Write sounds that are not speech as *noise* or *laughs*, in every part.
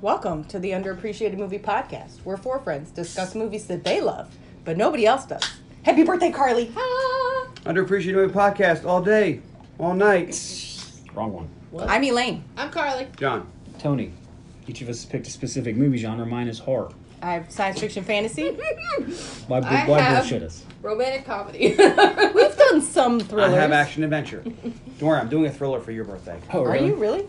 Welcome to the Underappreciated Movie Podcast, where four friends discuss movies that they love, but nobody else does. Happy birthday, Carly! Ah! Underappreciated Movie Podcast all day, all night. Wrong one. I'm Elaine. I'm Carly. John. Tony. Each of us picked a specific movie genre. Mine is horror. I have science fiction fantasy. *laughs* Why, I why have- bullshit us? Romantic comedy. *laughs* We've done some I thrillers. have action adventure. Don't worry, I'm doing a thriller for your birthday. Oh, Are really? you really?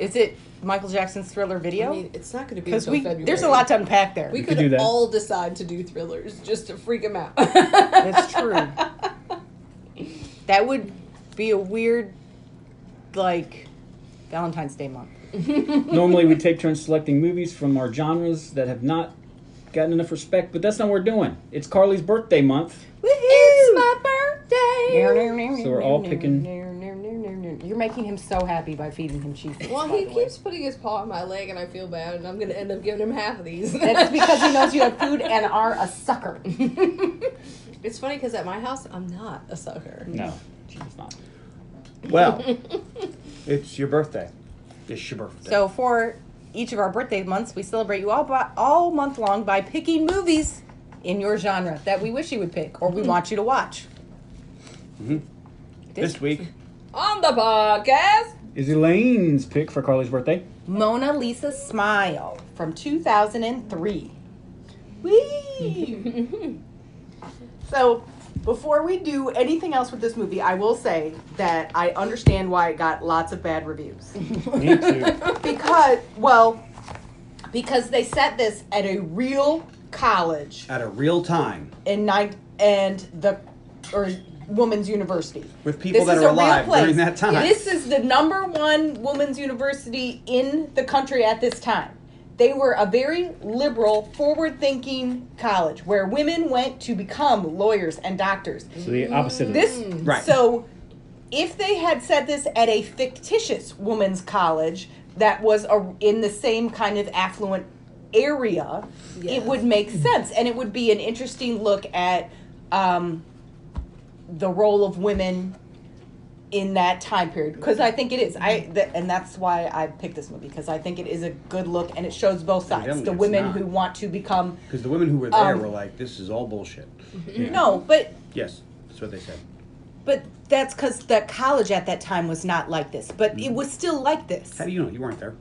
Is it Michael Jackson's thriller video? I video? mean, it's not going to be Because we February. there's a lot to unpack there. We could could do that. all decide to do thrillers just to freak him out. That's true. *laughs* that would be a weird, like, Valentine's Day month. *laughs* Normally, we take turns selecting movies from our genres that have not gotten enough respect, but that's not what we're doing. It's Carly's birthday month. it's my birthday. So we're all picking- You're making him so happy by feeding him cheese. Well, he the way. keeps putting his paw on my leg, and I feel bad, and I'm going to end up giving him half of these. That's *laughs* because he knows you have food and are a sucker. *laughs* it's funny because at my house, I'm not a sucker. No, she's not. Well, *laughs* it's your birthday. It's your birthday. So for each of our birthday months, we celebrate you all by, all month long by picking movies in your genre that we wish you would pick or we want you to watch. Mhm. this week, On the podcast. Is Elaine's pick for Carly's birthday? Mona Lisa Smile from 2003. Whee! *laughs* so, before we do anything else with this movie, I will say that I understand why it got lots of bad reviews. *laughs* Me too. because, well, because they set this at a real college at a real time, in night and the or women's university. with people This that is are a real alive place. during that time. This is the number one women's university in the country at this time. They were a very liberal, forward thinking college where women went to become lawyers and doctors. So the opposite of This Right. so if they had said this at a fictitious women's college that was a, in the same kind of affluent area, it would make sense and it would be an interesting look at um, the role of women in that time period because I think it is. I mm-hmm. th- and that's why I picked this movie because I think it is a good look and it shows both sides. Evidently The women not. who want to become Because the women who were there Um, were like, "This is all bullshit." Mm-hmm. no, but Yes, that's what they said. But that's because the college at that time was not like this. But it mm-hmm. was still like this. How do you know? You weren't there.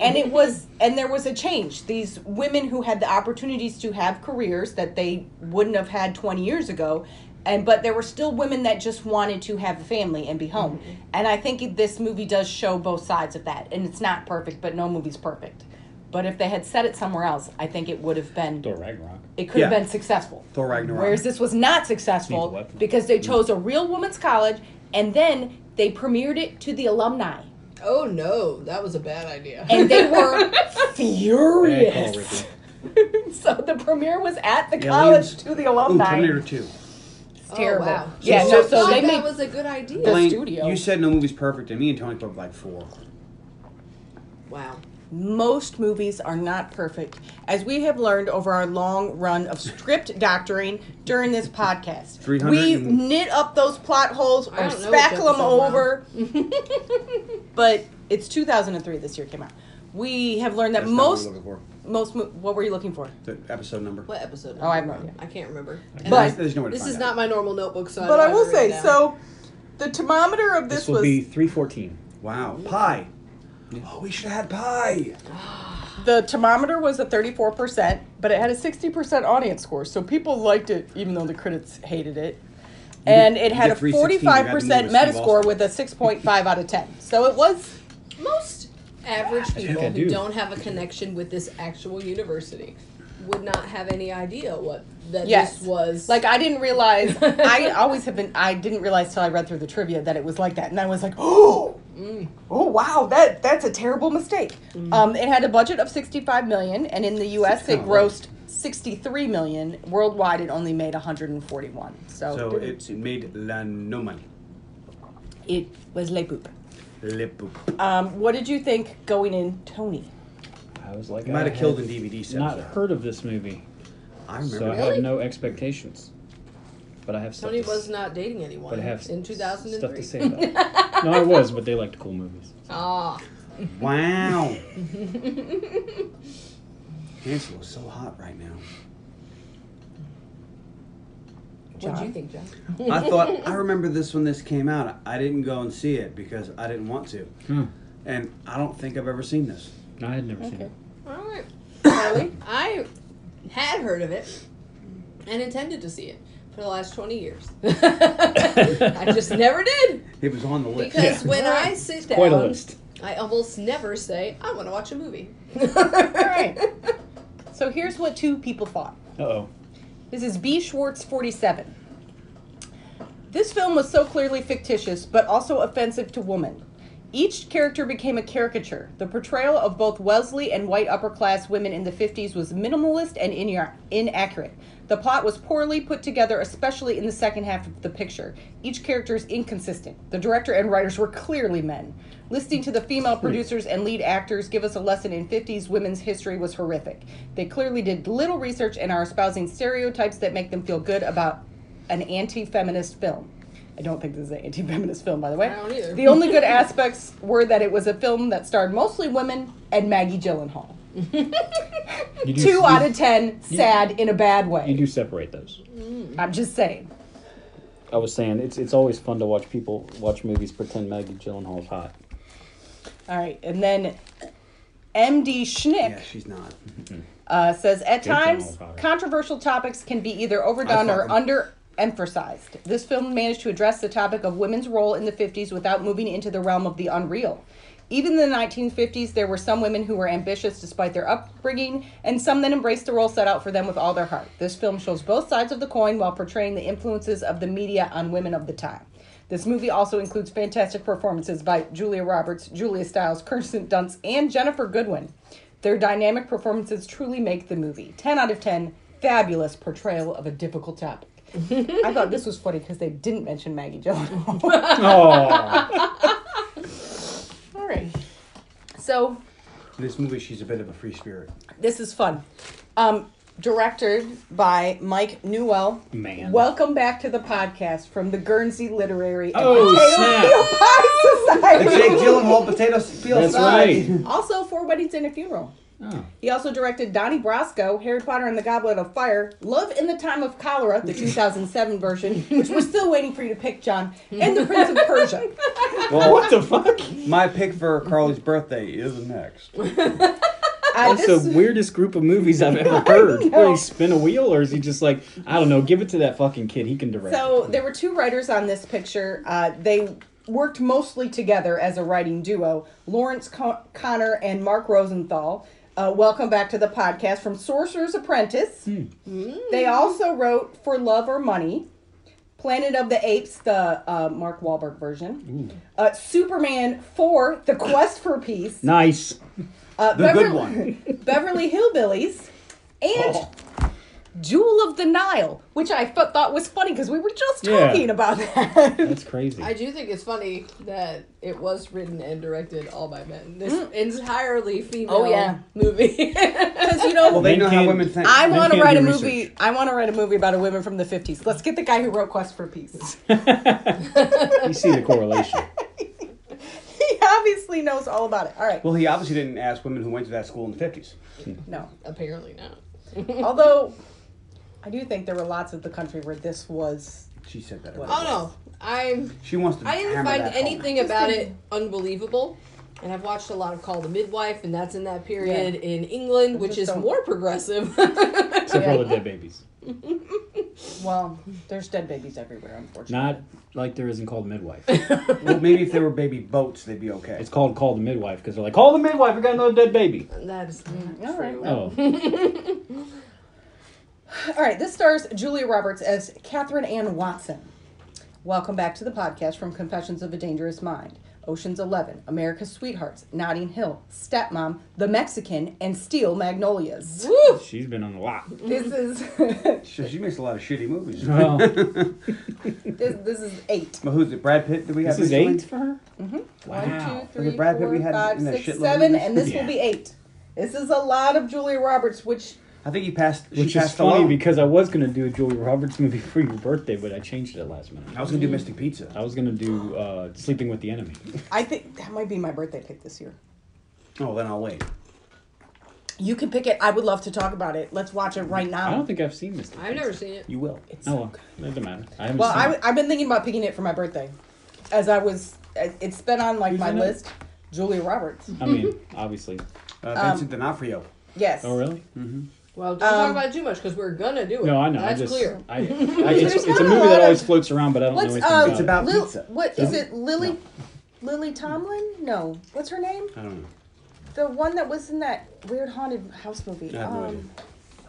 And it was, and there was a change. These women who had the opportunities to have careers that they wouldn't have had 20 years ago. And, but there were still women that just wanted to have a family and be home. Mm-hmm. And I think this movie does show both sides of that. And it's not perfect, but no movie's perfect. But if they had set it somewhere else, I think it would have been, Thor Ragnarok. it could have been successful. Thor Ragnarok. Whereas this was not successful because they chose a real women's college and then they premiered it to the alumni. Oh, no. That was a bad idea. And they *laughs* were furious. *laughs* So the premiere was at the Aliens. college to the alumni. Terminator Two. It's Oh, terrible. Oh, wow. Yeah, So- no, so thought they that made was a good idea. The Blaine, studio. You said no movie's perfect, and me and Tony put like four. Wow. most movies are not perfect, as we have learned over our long run of script *laughs* doctoring during this podcast. We knit up those plot holes or I don't know which spackle them over. *laughs* but it's 2003 this year came out. We have learned that That's not what most we're looking for. Most mo- what were you looking for? The episode number. What episode? Oh, I have no idea. I can't remember. But- And There's- there's nowhere to this find is out. not my normal notebook, so But don't I will say down. so. The thermometer of this, This will was be 314. Wow, pie. Oh, we should have had pie. *sighs* the thermometer was a 34%, but it had a 60% audience score. So people liked it even though the critics hated it. And get- it had get a 316, you had to 45% move with Steve Metascore Austin. with a 6.5 out of 10. So it was most average people who do. don't have a connection with this actual university would not have any idea what that Yes. this was. like I didn't realize *laughs* I always have been I didn't realize till I read through the trivia that it was like that and I was like, "Oh, oh wow, that that's a terrible mistake." Um, it had a budget of 65 million and in the US it kinda grossed 63 million. Worldwide it only made 141. So, So it made la no money. it was le poop. Le poop. Um, what did you think going in, Tony? I was like, You might I have killed had in DVD sales. Not heard of this movie, I remember. so I that. Really? have no expectations. But I have stuff Tony to was s- not dating anyone But I have in s- 2003. stuff to say about it. no, I was, but they liked cool movies. *laughs* Ah, Wow. *laughs* Hansel is so hot right now. What do you think, John? I *laughs* thought I remember this when this came out. I didn't go and see it because I didn't want to, Hmm. and I don't think I've ever seen this. I had never seen it. All right. Carly? *coughs* I had heard of it and intended to see it for the last 20 years. *laughs* I just *laughs* never did. It was on the list. Because Yeah. when I sit down, Quite a list. I almost never say, I want to watch a movie. All right. So here's what two people thought. Uh oh. This is B. Schwartz 47. This film was so clearly fictitious, but also offensive to women. Each character became a caricature. The portrayal of both Wellesley and white upper class women in the 50s was minimalist and in- inaccurate. The plot was poorly put together, especially in the second half of the picture. Each character is inconsistent. The director and writers were clearly men. Listening to the female hmm. producers and lead actors give us a lesson in 50s women's history was horrific. They clearly did little research and are espousing stereotypes that make them feel good about an anti feminist film. I don't think this is an anti feminist film, by the way. I don't either. The only good aspects were that it was a film that starred mostly women and Maggie Gyllenhaal. You do, *laughs* Two you, out of ten, sad in a bad way. You do separate those. I'm just saying. I was saying it's it's always fun to watch people watch movies pretend Maggie Gyllenhaal's hot. All right, and then MD Schnick yeah, she's not. uh, says at Good job, times Father. controversial topics can be either overdone I or fuck 'em. underemphasized. This film managed to address the topic of women's role in the 50s without moving into the realm of the unreal. Even in the 1950s, there were some women who were ambitious despite their upbringing, and some that embraced the role set out for them with all their heart. This film shows both sides of the coin while portraying the influences of the media on women of the time. This movie also includes fantastic performances by Julia Roberts, Julia Stiles, Kirsten Dunst, and Ginnifer Goodwin. Their dynamic performances truly make the movie. 10 out of 10, fabulous portrayal of a difficult topic. *laughs* I thought this was funny because they didn't mention Maggie Gyllenhaal. *laughs* All right. So In this movie, she's a bit of a free spirit. this is fun. Um, directed by Mike Newell. Man. Welcome back to the podcast from the Guernsey Literary and Oh, Potato snap. Pie Society. The Society. Jake Gyllenhaal potato peel That's side. right. Also, Four Weddings and a Funeral. Oh. He also directed Donnie Brasco, Harry Potter and the Goblet of Fire, Love in the Time of Cholera, the *laughs* 2007 version, which we're still waiting for you to pick, John, and The Prince of Persia. *laughs* Well, What the fuck? my pick for Carly's birthday is next. *laughs* That's this- the weirdest group of movies I've ever heard. know. Will he spin a wheel, or is he just like, I don't know, give it to that fucking kid. He can direct. So there were two writers on this picture. Uh, they worked mostly together as a writing duo. Lawrence Con- Konner and Mark Rosenthal. Uh, welcome back to the podcast from Sorcerer's Apprentice. They also wrote For Love or Money, Planet of the Apes, the uh, Mark Wahlberg version, uh, Superman 4, The Quest for Peace, nice. uh, The good Beverly- one. *laughs* Beverly Hillbillies, and Oh. Jewel of the Nile, which I th- thought was funny because we were just Yeah. talking about that. That's *laughs* crazy. I do think it's funny that it was written and directed all by men. This mm. entirely female Oh, yeah. movie. *laughs* Because you know, Well, they know how can't- women think. I Men want to can't write a do movie. I want to write a movie about a women from the fifties. Let's get the guy who wrote Quest for Peace. *laughs* you see the correlation. he obviously knows all about it. All right, well, he obviously didn't ask women who went to that school in the 50s. no. Apparently not. Although, I do think there were lots of the country where this was. She said that. What? Oh no, I'm. She wants to I didn't find that home. anything about it unbelievable. And I've watched a lot of Call the Midwife, and that's in that period in England, which is don't- more progressive. *laughs* Except for Yeah. all the dead babies. *laughs* Well, there's dead babies everywhere, unfortunately. Not like there isn't called midwife. *laughs* Well, maybe if there were baby boats, they'd be okay. It's called call the midwife because they're like, call the midwife. We got another dead baby. that is mm, not All right, true. well. Oh, All right, this stars Julia Roberts as Catherine Ann Watson. Welcome back to the podcast from Confessions of a Dangerous Mind. Ocean's Eleven, America's Sweethearts, Notting Hill, Stepmom, The Mexican, and Steel Magnolias. Woo! she's been on a lot. This mm-hmm. is *laughs* She, she makes a lot of shitty movies. Well, *laughs* this, this is eight. But who's it? Brad Pitt? Did we have this is recently? eight for her. Mm-hmm. One, Wow. two, Was it Brad Pitt four, we had five, in that six, shitload of seven, movies? and this Yeah. will be eight. This is a lot of Julia Roberts, which I think he passed. She Which is funny alone. because I was gonna do a Julia Roberts movie for your birthday, but I changed it at last minute. I was gonna do Mystic Pizza. I was gonna do uh, Sleeping with the Enemy. I think that might be my birthday pick this year. Oh, then I'll wait. You can pick it. I would love to talk about it. Let's watch it right now. I don't think I've seen this. I've never seen it. You will. Oh, well, it doesn't matter. I haven't Well, seen I, it. I've been thinking about picking it for my birthday, as I was. It's been on like Who's my in it? list. Julia Roberts. I mean, *laughs* obviously. Uh, Um, Vincent D'Onofrio. Yes. Oh, really? Well, don't talk Um, about it too much because we're gonna do it. No, I know. That's I just, clear. I, *laughs* I, it's, it's not a a movie lot that of- always floats around, but I don't know What's anything uh, about It's it. about Lil- pizza. What is it? Lily, Lily Tomlin? No. What's her name? I don't know. The one that was in that weird haunted house movie. I have no um,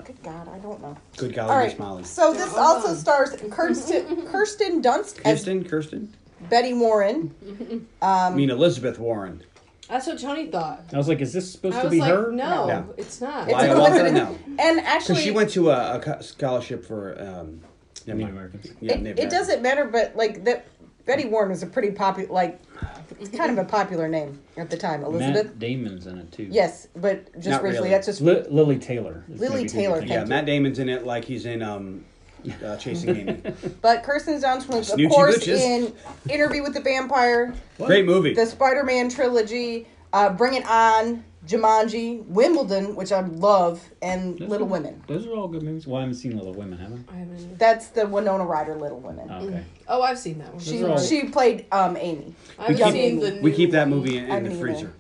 Good God, I don't know. Good golly, All Miss right. Molly. So this Hold also stars Kirsten, *laughs* Kirsten Dunst as Kirsten, Kirsten. Betty Warren. *laughs* I Um, mean Elizabeth Warren. That's what Tony thought. I was like, is this supposed I to was be like, her? no, Yeah. it's not. It's Why a I want coincidence. know. *laughs* and Because actually, she went to a, a co- scholarship for. Um, I Native Americans. yeah, it, Native it American. doesn't matter, but like that, Betty Warren was a pretty popular, like, it's kind of a popular name at the time. Elizabeth. Matt Damon's in it too. Yes, but just Not briefly, really. that's just Li- Lili Taylor. is Lily maybe who you're Taylor, thinking Yeah, Thank Matt Damon's in it like he's in um, uh, Chasing Amy. *laughs* But Kirsten Dunst was, of Snoochie course, Booches. in Interview with the Vampire, Great movie. the Spider-Man trilogy, uh, Bring It On, Jumanji, Wimbledon, which I love, and Those Little are- Women. Those are all good movies. Well, I haven't seen Little Women, have I? I haven't. That's the Winona Ryder Little Women. Oh, okay. Oh, I've seen that one. She Those are all- she played um, Amy. I haven't keep- seen the. we keep that movie in, I in the haven't freezer.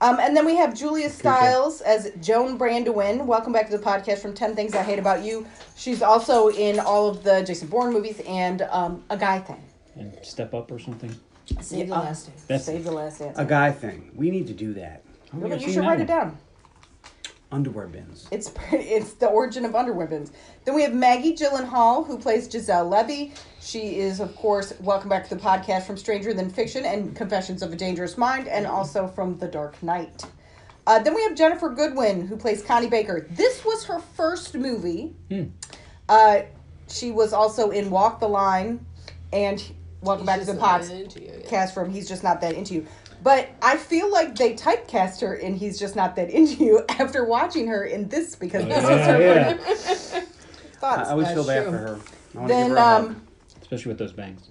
Um, and then we have Julia Stiles as Joan Brandwyn. Welcome back to the podcast from 10 Things I Hate About You. She's also in all of the Jason Bourne movies and um, A Guy Thing. And Step Up or something. Save the Uh, last dance. That's Save the Last Dance. A guy thing. We need to do that. I've You should write one. it down. Underwear bins. It's pretty, it's the origin of underwear bins. Then we have Maggie Gyllenhaal, who plays Giselle Levy. She is, of course, welcome back to the podcast from Stranger Than Fiction and Confessions of a Dangerous Mind, and also from The Dark Knight. Uh, then we have Ginnifer Goodwin, who plays Connie Baker. This was her first movie. Hmm. Uh, she was also in Walk the Line and Welcome He's Back to the podcast. not Pod into you, yeah. cast from He's Just Not That Into You. But I feel like they typecast her and He's Just Not That Into You *laughs* after watching her in this because Oh, this yeah, is her yeah. first I, *laughs* *laughs* thoughts. I always feel That's bad for her. I want give then her a hug. um, Especially with those bangs.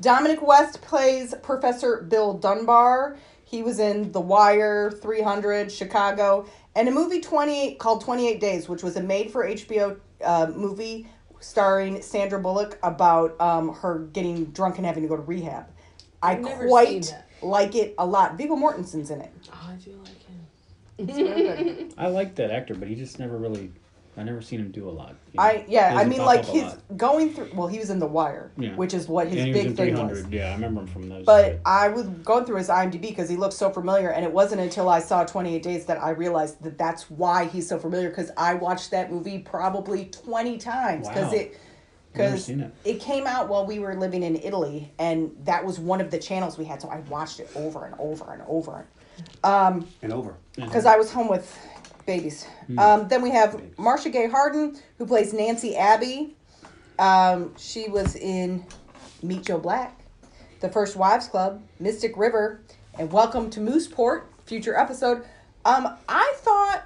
Dominic West plays Professor Bill Dunbar. He was in The Wire, 300, Chicago, and a movie 28 called 28 Days, which was a made for HBO uh, movie starring Sandra Bullock about um, her getting drunk and having to go to rehab. I I've never seen quite that. Like it a lot. Viggo Mortensen's in it. Oh, I do like him. It's very good. I like that actor, but he just never really. I never seen him do a lot. you know? I yeah, He I doesn't mean pop like up a his lot. going through. Well, he was in The Wire, Yeah. which is what his and he was big in thing 300. was. Yeah, I remember him from those. But I was going through his IMDb because he looked so familiar, and it wasn't until I saw 28 Days that I realized that that's why he's so familiar. Because I watched that movie probably 20 times because Wow. it Never because it. it came out while we were living in Italy, and that was one of the channels we had. So I watched it over and over and over. Um, and over. because I was home with babies. Um, then we have Marcia Gay Harden, who plays Nancy Abbey. Um, she was in Meet Joe Black, The First Wives Club, Mystic River, and Welcome to Mooseport, future episode. Um, I thought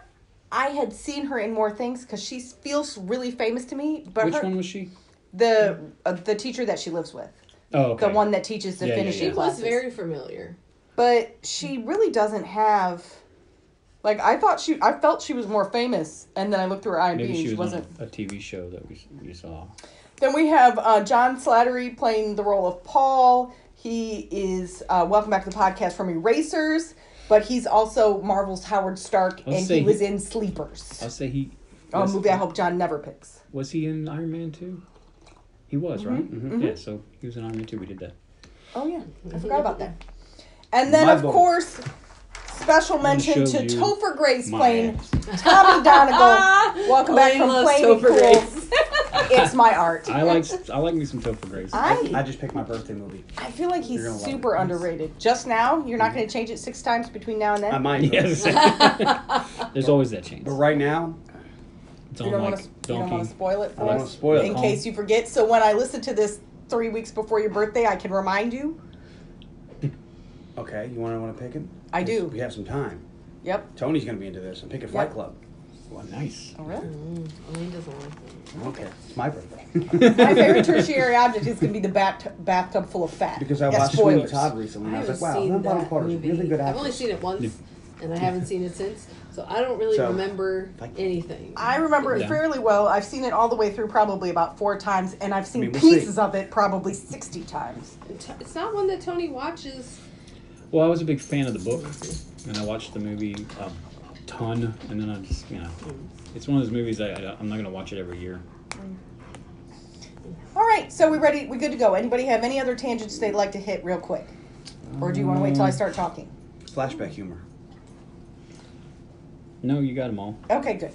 I had seen her in more things because she feels really famous to me. But Which her, one was she? The uh, the teacher that she lives with, Oh, okay. the one that teaches the Yeah, yeah, finishing yeah. She was very familiar. but she really doesn't have like I thought she I felt she was more famous and then I looked through her IMDb Maybe and she she was wasn't. on a, a TV show that we you saw. Then we have uh, John Slattery playing the role of Paul. He is uh, welcome back to the podcast from Erasers, but he's also Marvel's Howard Stark Let's and say he he- was in Sleepers. I'll say he. Oh, a was, movie I hope John never picks. Was he in Iron Man too? He was Mm-hmm. right. Mhm. Yeah, so he was in Iron Man too. We did that. Oh yeah, I forgot about that. And then My of vote. course, special mention show to you Topher Grace my playing ass. *laughs* Tommy Donegal. *laughs* Welcome back Elaine from loves Playing Topher Cool. Grace. *laughs* It's my art. I like I like me some Topher Grace. I I just picked my birthday movie. I feel like he's You're gonna love super it. underrated. Just now, you're not going to change it six times between now and then. I might. Yes. There's always that chance. But right now, It's you on don't like want to. You don't Donkey. want to spoil it I for don't want us to spoil in it. case you forget. So when I listen to this three weeks before your birthday, I can remind you. *laughs* Okay, you want to want to pick it? I do. We have some time. Yep. Tony's gonna be into this. I'm picking Fight Yep. Club. Well, nice. Oh really? Mm, Elaine doesn't like them. Okay, it's my birthday. My *laughs* favorite tertiary object is going to be the bat- bathtub full of fat. because I Yeah, watched Sweeney spoilers. Todd recently, and I I was haven't like, wow, seen Helen Bonham that Carter's movie. really good I've only actress. seen it once. and I haven't seen it since. So I don't really So, remember anything. I remember it Yeah. fairly well. I've seen it all the way through probably about four times, and I've seen I mean, we'll see. pieces of it probably 60 times. It's not one that Tony watches. Well, I was a big fan of the book, and I watched the movie um, a ton, and then I just, you know, it's one of those movies I, I I'm not gonna watch it every year. All right, so we're ready? We're good to go. Anybody have any other tangents they'd like to hit real quick? Or do you want to wait till I start talking? Flashback humor. No, you got them all. Okay, good.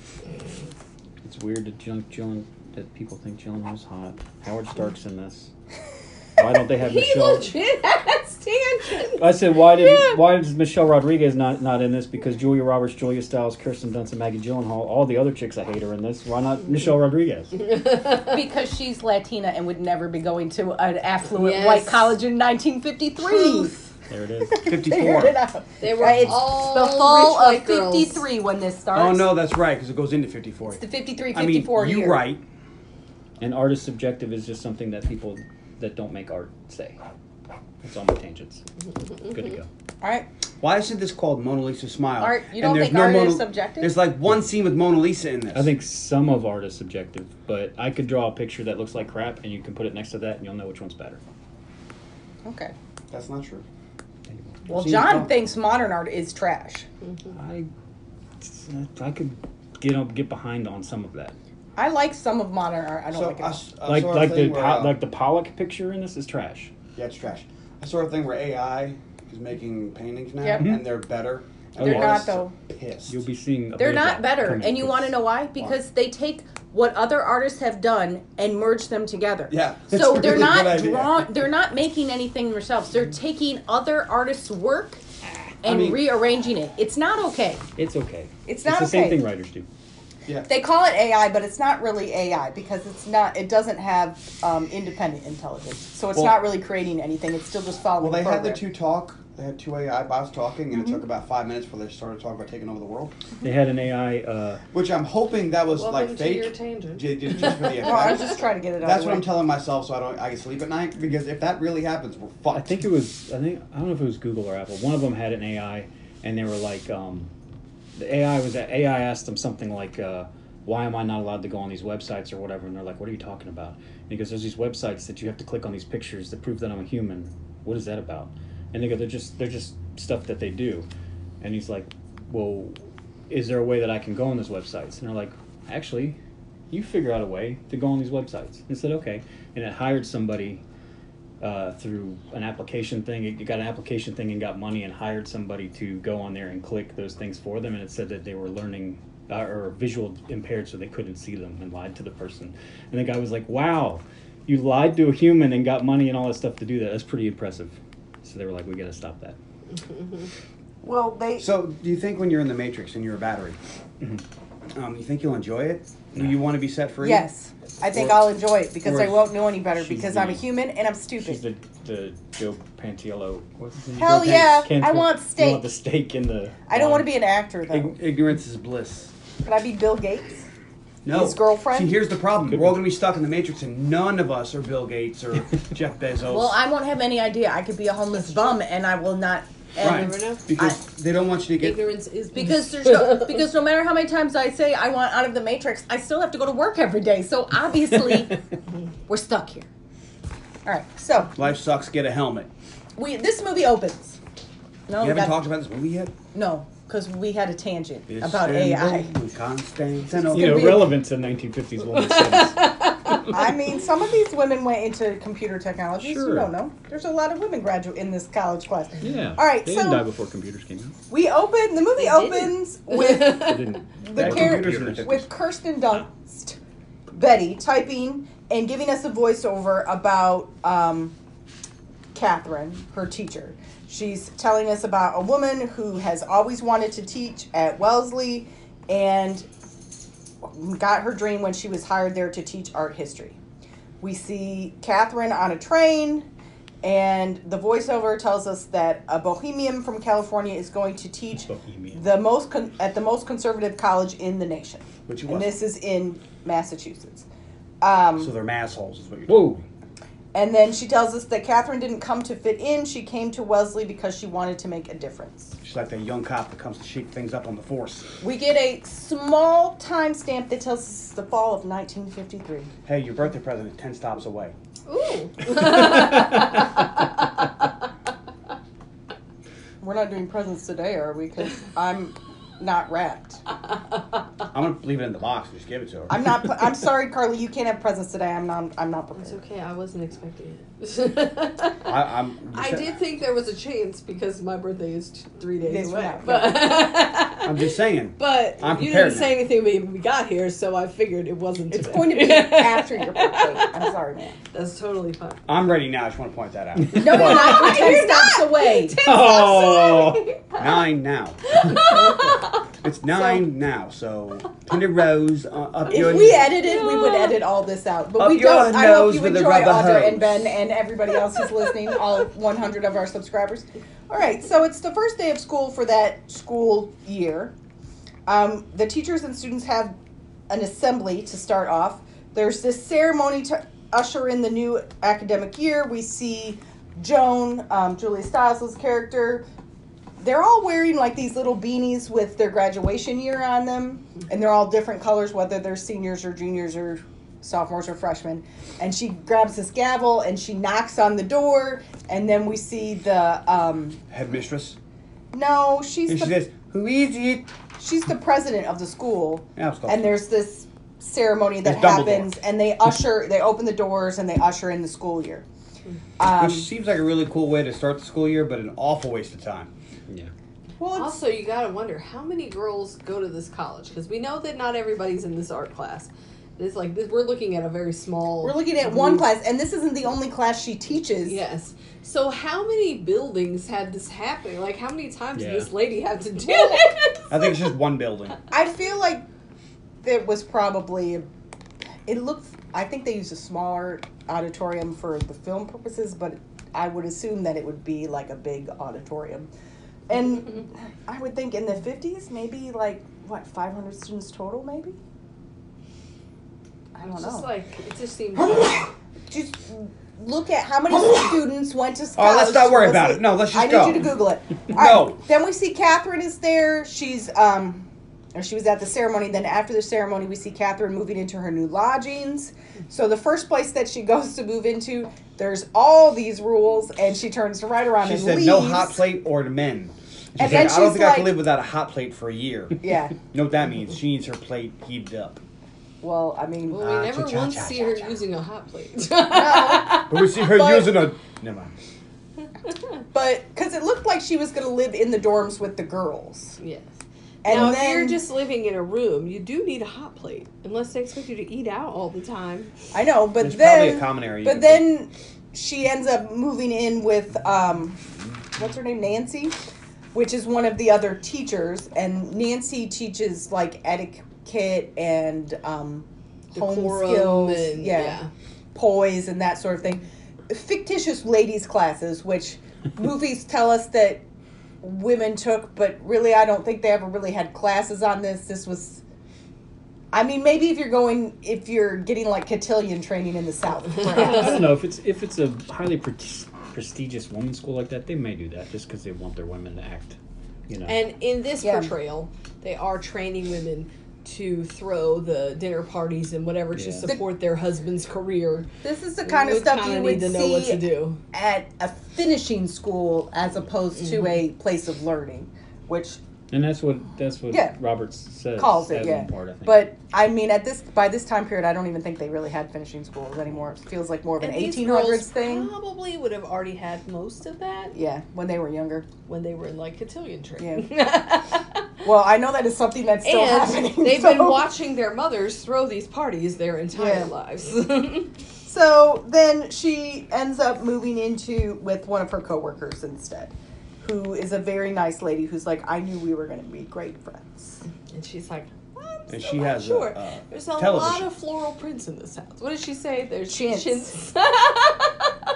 It's weird that junk Jill, that people think Gyllenhaal's hot. Howard Stark's in this. *laughs* Why don't they have He Michelle? legit has tangents. I said, why did Yeah. why is Michelle Rodriguez not not in this? Because Julia Roberts, Julia Stiles, Kirsten Dunst, and Maggie Gyllenhaal, all the other chicks I hate are in this. Why not Michelle Rodriguez? *laughs* Because she's Latina and would never be going to an affluent Yes. white college in 1953. Truth. There it is. *laughs* 54. They were it's all the fall rich of white girls. 53 when this starts. Oh no, that's right, because it goes into 54. It's the 53 I mean, 54 you year. right. And artist subjective is just something that people that don't make art say. It's all my tangents. *laughs* Good to go. All right. Why isn't this called Mona Lisa Smile? Art- you And don't there's think art Mona- is subjective? There's like one scene with Mona Lisa in this. I think some of art is subjective, but I could draw a picture that looks like crap, and you can put it next to that, and you'll know which one's better. Okay. that's not true. Well, Seems John wrong. thinks modern art is trash. I I could get up, get behind on some of that. I like some of modern art. I don't So like it. I, all. like like the where, uh, like the Pollock picture in this is trash. yeah, it's trash. I saw a thing where AI is making paintings now, Yep. and they're better. And They're yeah. not, though. Pissed. You'll be seeing. A They're bit not that better. And you want to know why? Because they take what other artists have done and merge them together. Yeah, it's So they're really not idea. draw they're not making anything themselves. They're taking other artists' work and mean- rearranging it. It's not okay. It's okay. It's not okay. it's the same thing writers do. Yeah. They call it AI, but it's not really AI because it's not. It doesn't have um, independent intelligence, so it's Well- not really creating anything. It's still just following. Well, they the had the two talk. They had two AI bots talking, and Mm-hmm. it took about five minutes before they started talking about taking over the world. They had an AI. Uh, Which I'm hoping that was Welcome like fake. your tangent. j- j- just for the *laughs* No, I was just trying to get it out. That's of the what I'm telling myself, so I don't. I can sleep at night because if that really happens, we're fucked. I think it was. I think I don't know if it was Google or Apple. One of them had an AI, and they were like, um, the AI was AI asked them something like, uh, "Why am I not allowed to go on these websites or whatever?" And they're like, "What are you talking about?" Because there's these websites that you have to click on these pictures to prove that I'm a human. What is that about? And they go, "They're just they're just stuff that they do." And he's like, "Well, is there a way that I can go on those websites?" And they're like, "Actually." You figure out a way to go on these websites. And said, okay. And it hired somebody uh, through an application thing. It got an application thing and got money and hired somebody to go on there and click those things for them. And it said that they were learning uh, or visual impaired, so they couldn't see them and lied to the person. And the guy was like, "Wow, you lied to a human and got money and all that stuff to do that. That's pretty impressive." So they were like, "We got to stop that." Well, they. So, do you think when you're in the Matrix and you're a battery, Mm-hmm. um, you think you'll enjoy it? Do you want to be set free? Yes, I think Or- I'll enjoy it because or I won't know any better she's because I'm a the- human and I'm She's stupid. the the Joe Pantiello. What's his name? Hell Joe yeah, Pan- I want You steak. want the steak in the. I don't want to be an actor though. Ig- ignorance is bliss. Could I be Bill Gates? No. His girlfriend? See, here's the problem. Could We're all going to be stuck in the Matrix, and none of us are Bill Gates or *laughs* Jeff Bezos. Well, I won't have any idea. I could be a homeless bum and I will not. And right. never know. Because they don't want you to get. Ignorance is mm. Because there's no, because no matter how many times I say I want out of the matrix, I still have to go to work every day. So obviously, *laughs* we're stuck here. All right, so Life sucks. Get a helmet. we this movie opens. No, You we haven't got- talked about this movie yet. no, because we had a tangent about AI. Istanbul, Constantinople. You know, relevant to 1950s women's. *laughs* I mean, some of these women went into computer technologies. You Sure. don't know. There's a lot of women graduate in this college class. Yeah. All right, They so- didn't die before computers came out. We open the movie They opens *laughs* with didn't. the Back char- computers in the 50s. with Kirsten Dunst, Betty typing and giving us a voiceover about um, Catherine, her teacher. She's telling us about a woman who has always wanted to teach at Wellesley and got her dream when she was hired there to teach art history. We see Catherine on a train, and the voiceover tells us that a bohemian from California is going to teach Bohemian. the most con- at the most conservative college in the nation, Which it and was. this is in Massachusetts. Um, So they're massholes, is what you're Whoa. And then she tells us that Catherine didn't come to fit in. She came to Wellesley because she wanted to make a difference. She's like that young cop that comes to shake things up on the force. We get a small timestamp that tells us it's the fall of 1953. Hey, your birthday present is ten stops away. Ooh. *laughs* *laughs* We're not doing presents today, are we? Because I'm not wrapped. I'm gonna leave it in the box and just give it to her. I'm not. I'm *laughs* sorry, Carly. You can't have presents today. I'm not. I'm not It's okay. I wasn't expecting it. *laughs* I, I'm. I did think there was a chance because my birthday is t- three days Days away. now, But, *laughs* I'm just saying. *laughs* but I'm you didn't say anything when we got here, so I figured it wasn't. It's today. going to be after your birthday. I'm sorry, man. That's totally fine. I'm ready now. I just want to point that out. No, you're not. We're ten You're steps not. away. Oh, nine now. It's nine now. So put a rose uh, up your. If we edited, we would edit all this out. But Up we your don't. I hope nose you with the enjoy rubber Audra hose. and Ben and everybody else who's listening, all 100 of our subscribers. All right, so it's the first day of school for that school year. Um, the teachers and students have an assembly to start off. There's this ceremony to usher in the new academic year. We see Joan, um, Julia Stiles' character, they're all wearing like these little beanies with their graduation year on them and they're all different colors whether they're seniors or juniors or sophomores or freshmen and she grabs this gavel and she knocks on the door and then we see the um Headmistress. no she's And she the, says, "Who is it?" she's the president of the school Yeah, and there's this ceremony that It's Dumbledore. happens and they usher they open the doors and they usher in the school year um, Which seems like a really cool way to start the school year, but an awful waste of time. Yeah. well it's, Also, you gotta wonder how many girls go to this college because we know that not everybody's in this art class. It's like this, we're looking at a very small. we're looking at one group. class and this isn't the only class she teaches Yes. So how many buildings had this happening? Like how many times Yeah. did this lady have to do Well, *laughs* it? I think it's just one building. I feel like it was probably it looked I think they used a smaller auditorium for the film purposes, but I would assume that it would be like a big auditorium. And *laughs* I would think in the 50s maybe like what 500 students total maybe? I don't It's know. just like it just seems. *laughs* just look at how many *laughs* students went to school. Oh, let's not worry Let's about see. it. No, let's just I need you to Google it. All No. right. Then we see Catherine is there. She's um, or she was at the ceremony. Then after the ceremony, we see Catherine moving into her new lodgings. So the first place that she goes to move into, there's all these rules, and she turns to right around She and said, leaves. "No hot plate or to men." She's And like, then I don't she's think I can live without a hot plate for a year. *laughs* you Yeah. know what that means? She needs her plate heated up. Well, I mean, Well, we Ah, never cha-cha, once cha-cha, see her cha. using a hot plate. *laughs* no, But we see her But- using a. Never mind. but because it looked like she was going to live in the dorms with the girls. yes. And now, then if you're just living in a room, you do need a hot plate, unless they expect you to eat out all the time. I know, but There's then probably a common area. But could then she ends up moving in with um, what's her name, Nancy, which is one of the other teachers, and Nancy teaches like etiquette and um, home Decorum skills, and- yeah, yeah. poise and that sort of thing. Fictitious ladies classes, which movies tell us that women took, but really, I don't think they ever really had classes on this. This was. I mean, maybe if you're going, if you're getting like cotillion training in the South, *laughs* I don't know if it's if it's a highly pre- prestigious women's school like that, they may do that just because they want their women to act. You know. And in this Yeah. portrayal, they are training women to throw the dinner parties and whatever to Yeah. support their husband's career. This is the kind of stuff kinda you need would to know what to see do. at a finishing school as opposed to mm-hmm. a place of learning, which And that's what that's what Yeah. Roberts says. calls it, yeah. part, I think. But I mean, at this by this time period, I don't even think they really had finishing schools anymore. It feels like more of an And these eighteen hundreds girls thing. Probably would have already had most of that Yeah, when they were younger. when they were in like cotillion training. *laughs* Well, I know that is something that's still and happening. they've so- been watching their mothers throw these parties their entire Yeah. lives. *laughs* So then she ends up moving into with one of her coworkers instead, who is a very nice lady who's like, I knew we were going to be great friends. and she's like, "I'm And still she not has a, sure. uh, There's a lot of floral prints in this house. What did she say? There's Chintz. chintz. *laughs*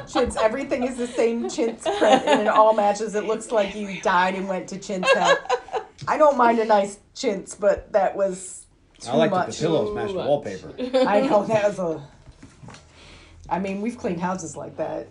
Chintz, everything is the same chintz print and it all matches. It looks like you died and went to chintz hell. I don't mind a nice chintz, but that was too I like that much. the pillows match the wallpaper. I know that was a. I mean, we've cleaned houses like that.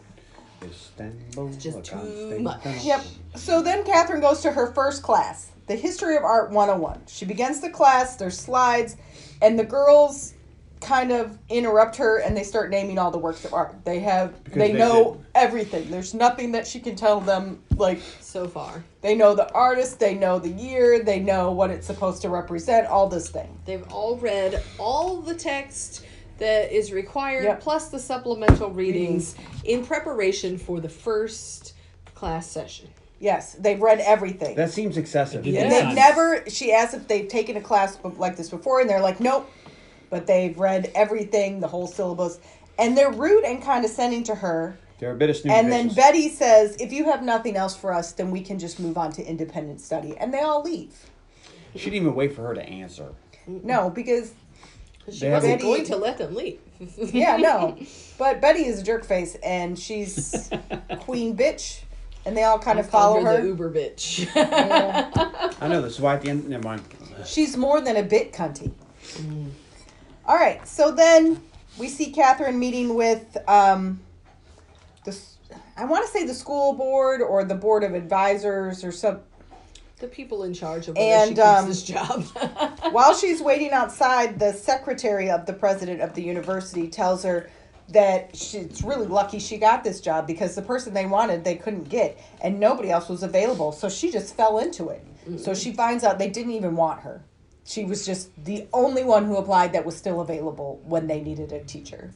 Istanbul, just too much. Yep. So then Catherine goes to her first class, the History of Art 101. She begins the class, there's slides, and the girls kind of interrupt her and they start naming all the works of art. They have Because they, they know did. everything. There's nothing that she can tell them like So far, they know the artist, they know the year, they know what it's supposed to represent, all this thing. they've all read all the text that is required, Yep. plus the supplemental readings in preparation for the first class session. Yes, they've read everything. That seems excessive. Yeah. And they've never. She asked if they've taken a class like this before, and they're like, nope. But they've read everything, the whole syllabus, and they're rude and condescending to her. They're a bit of And then bitches. Betty says, if you have nothing else for us, then we can just move on to independent study, and they all leave. She didn't even wait for her to answer. No, because She They wasn't a- going to let them leave. *laughs* yeah, no. *laughs* But Betty is a jerk face, and she's *laughs* queen bitch, and they all kind of follow her. the Uber bitch. Yeah. I know this is why at the end. Never mind. She's more than a bit cunty. Mm. All right, so then we see Catherine meeting with um, the. I want to say the school board or the board of advisors or some. the people in charge of And, she keeps um, this job. *laughs* While she's waiting outside, the secretary of the president of the university tells her that she's really lucky she got this job because the person they wanted they couldn't get and nobody else was available. So she just fell into it. So she finds out they didn't even want her. She was just the only one who applied that was still available when they needed a teacher.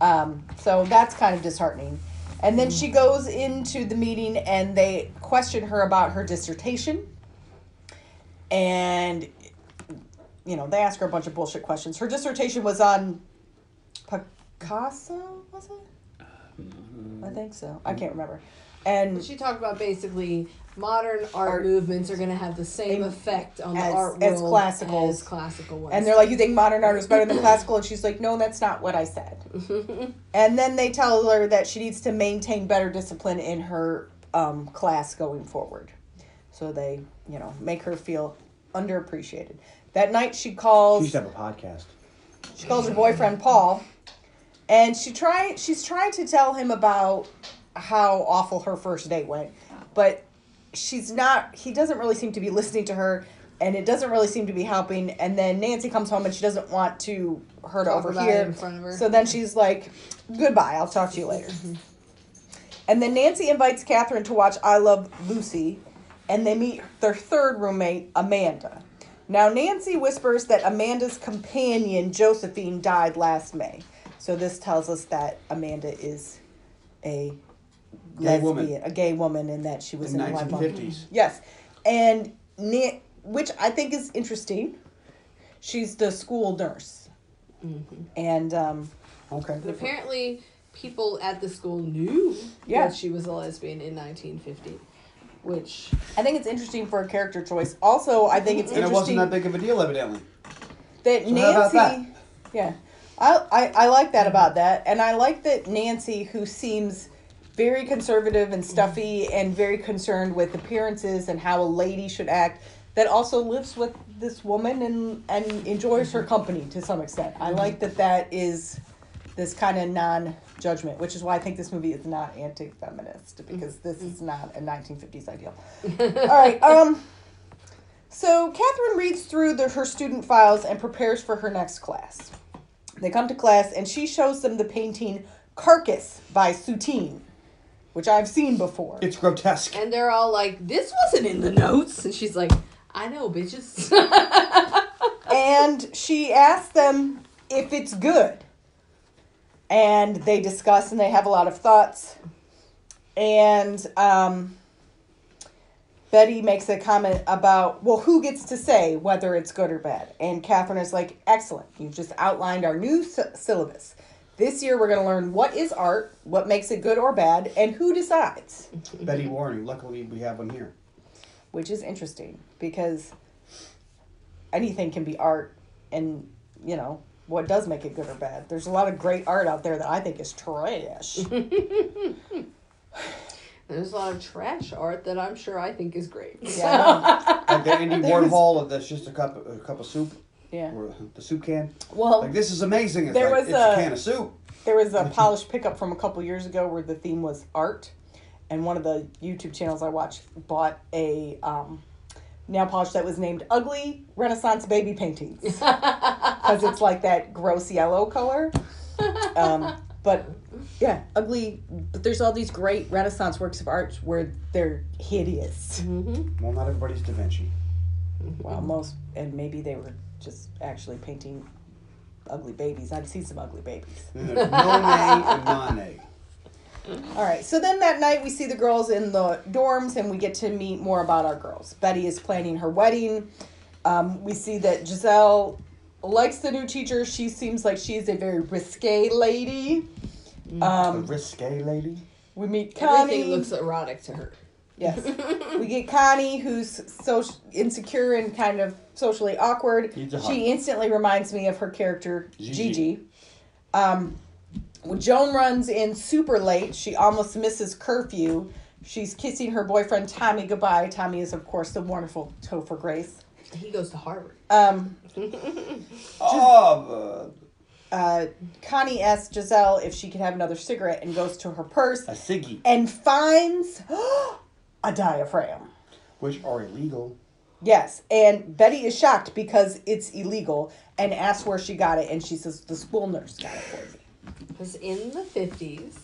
Um, so that's kind of disheartening. And then she goes into the meeting and they question her about her dissertation. And, you know, they ask her a bunch of bullshit questions. Her dissertation was on Picasso, was it? I think so. I can't remember. And she talked about basically modern art, Art. movements are going to have the same Same effect on as- the art as world classicals. as classical ones. And they're like, You think modern art is better than classical? And she's like, No, that's not what I said. *laughs* and then they tell her that she needs to maintain better discipline in her um, class going forward. So they, you know, make her feel underappreciated. That night she She calls used to have a podcast. she calls her boyfriend Paul, and she try she's trying to tell him about how awful her first date went, but she's not. He doesn't really seem to be listening to her, and it doesn't really seem to be helping. And then Nancy comes home and she doesn't want to her to Talk overhear. in front of her. So then she's like, "Goodbye. I'll talk to you later." Mm-hmm. And then Nancy invites Catherine to watch I Love Lucy, and they meet their third roommate, Amanda. Now, Nancy whispers that Amanda's companion, Josephine, died last May. So this tells us that Amanda is a Gay lesbian, woman. a gay woman, and that she was In in, a life 1950s. Yes, and Na- which I think is interesting. She's the school nurse, and um, Okay. But apparently, people at the school knew Yeah. that she was a lesbian in 1950, which I think it's interesting for a character choice. Also, I think it's interesting. And it wasn't that big of a deal, evidently. that So how about Nancy. that? Yeah, I, I I like that about that, and I like that Nancy, who seems very conservative and stuffy and very concerned with appearances and how a lady should act, that also lives with this woman and and enjoys her company to some extent. I like that that is this kind of non-judgment, which is why I think this movie is not anti-feminist because this is not a 1950s ideal. All right. Um. So Catherine reads through the, her student files and prepares for her next class. They come to class and she shows them the painting "Carcass" by Soutine, which I've seen before. It's grotesque. and they're all like, "This wasn't in the notes," and she's like, "I know, bitches." *laughs* and she asks them if it's good. And they discuss and they have a lot of thoughts. And um, Betty makes a comment about, well, who gets to say whether it's good or bad? And Catherine is like, excellent. You've just outlined our new sy- syllabus. This year we're going to learn what is art, what makes it good or bad, and who decides. *laughs* Betty Warning. Luckily, we have one here. which is interesting because anything can be art and you know what does make it good or bad there's a lot of great art out there that i think is trash *laughs* *sighs* There's a lot of trash art that I'm sure I think is great. yeah Like the Andy There was- *laughs* Warhol that's just a cup, a cup of soup, yeah or the soup can. well Like this is amazing. It's There like was it's a- a can of soup. there was a polished pickup from a couple years ago where the theme was art, and one of the YouTube channels I watched bought a um, nail polish that was named "Ugly Renaissance Baby Paintings" *laughs* because it's like that gross yellow color. Um, but yeah, ugly. But there's all these great Renaissance works of art where they're hideous. Well, not everybody's Da Vinci. Well, most, and maybe they were just actually painting ugly babies. I'd see some ugly babies. *laughs* Monet and Monet. All right, so then that night we see the girls in the dorms and we get to meet more about our girls. Betty is planning her wedding. Um, we see that Giselle likes the new teacher. She seems like she's a very risque lady. the Um, risque lady. we meet Connie. Everything looks erotic to her. Yes. *laughs* we get Connie, who's so insecure and kind of socially awkward. Needs a hug. She instantly reminds me of her character, Gigi. Gigi. Um, when Joan runs in super late. She almost misses curfew. She's kissing her boyfriend Tommy goodbye. Tommy is, of course, the wonderful Topher Grace. He goes to Harvard. Um, *laughs* Oh, uh, Connie asks Giselle if she could have another cigarette and goes to her purse a Siggy, and finds *gasps* a diaphragm. which are illegal. Yes, and Betty is shocked because it's illegal and asks where she got it, and she says the school nurse got it for me. Because in the fifties,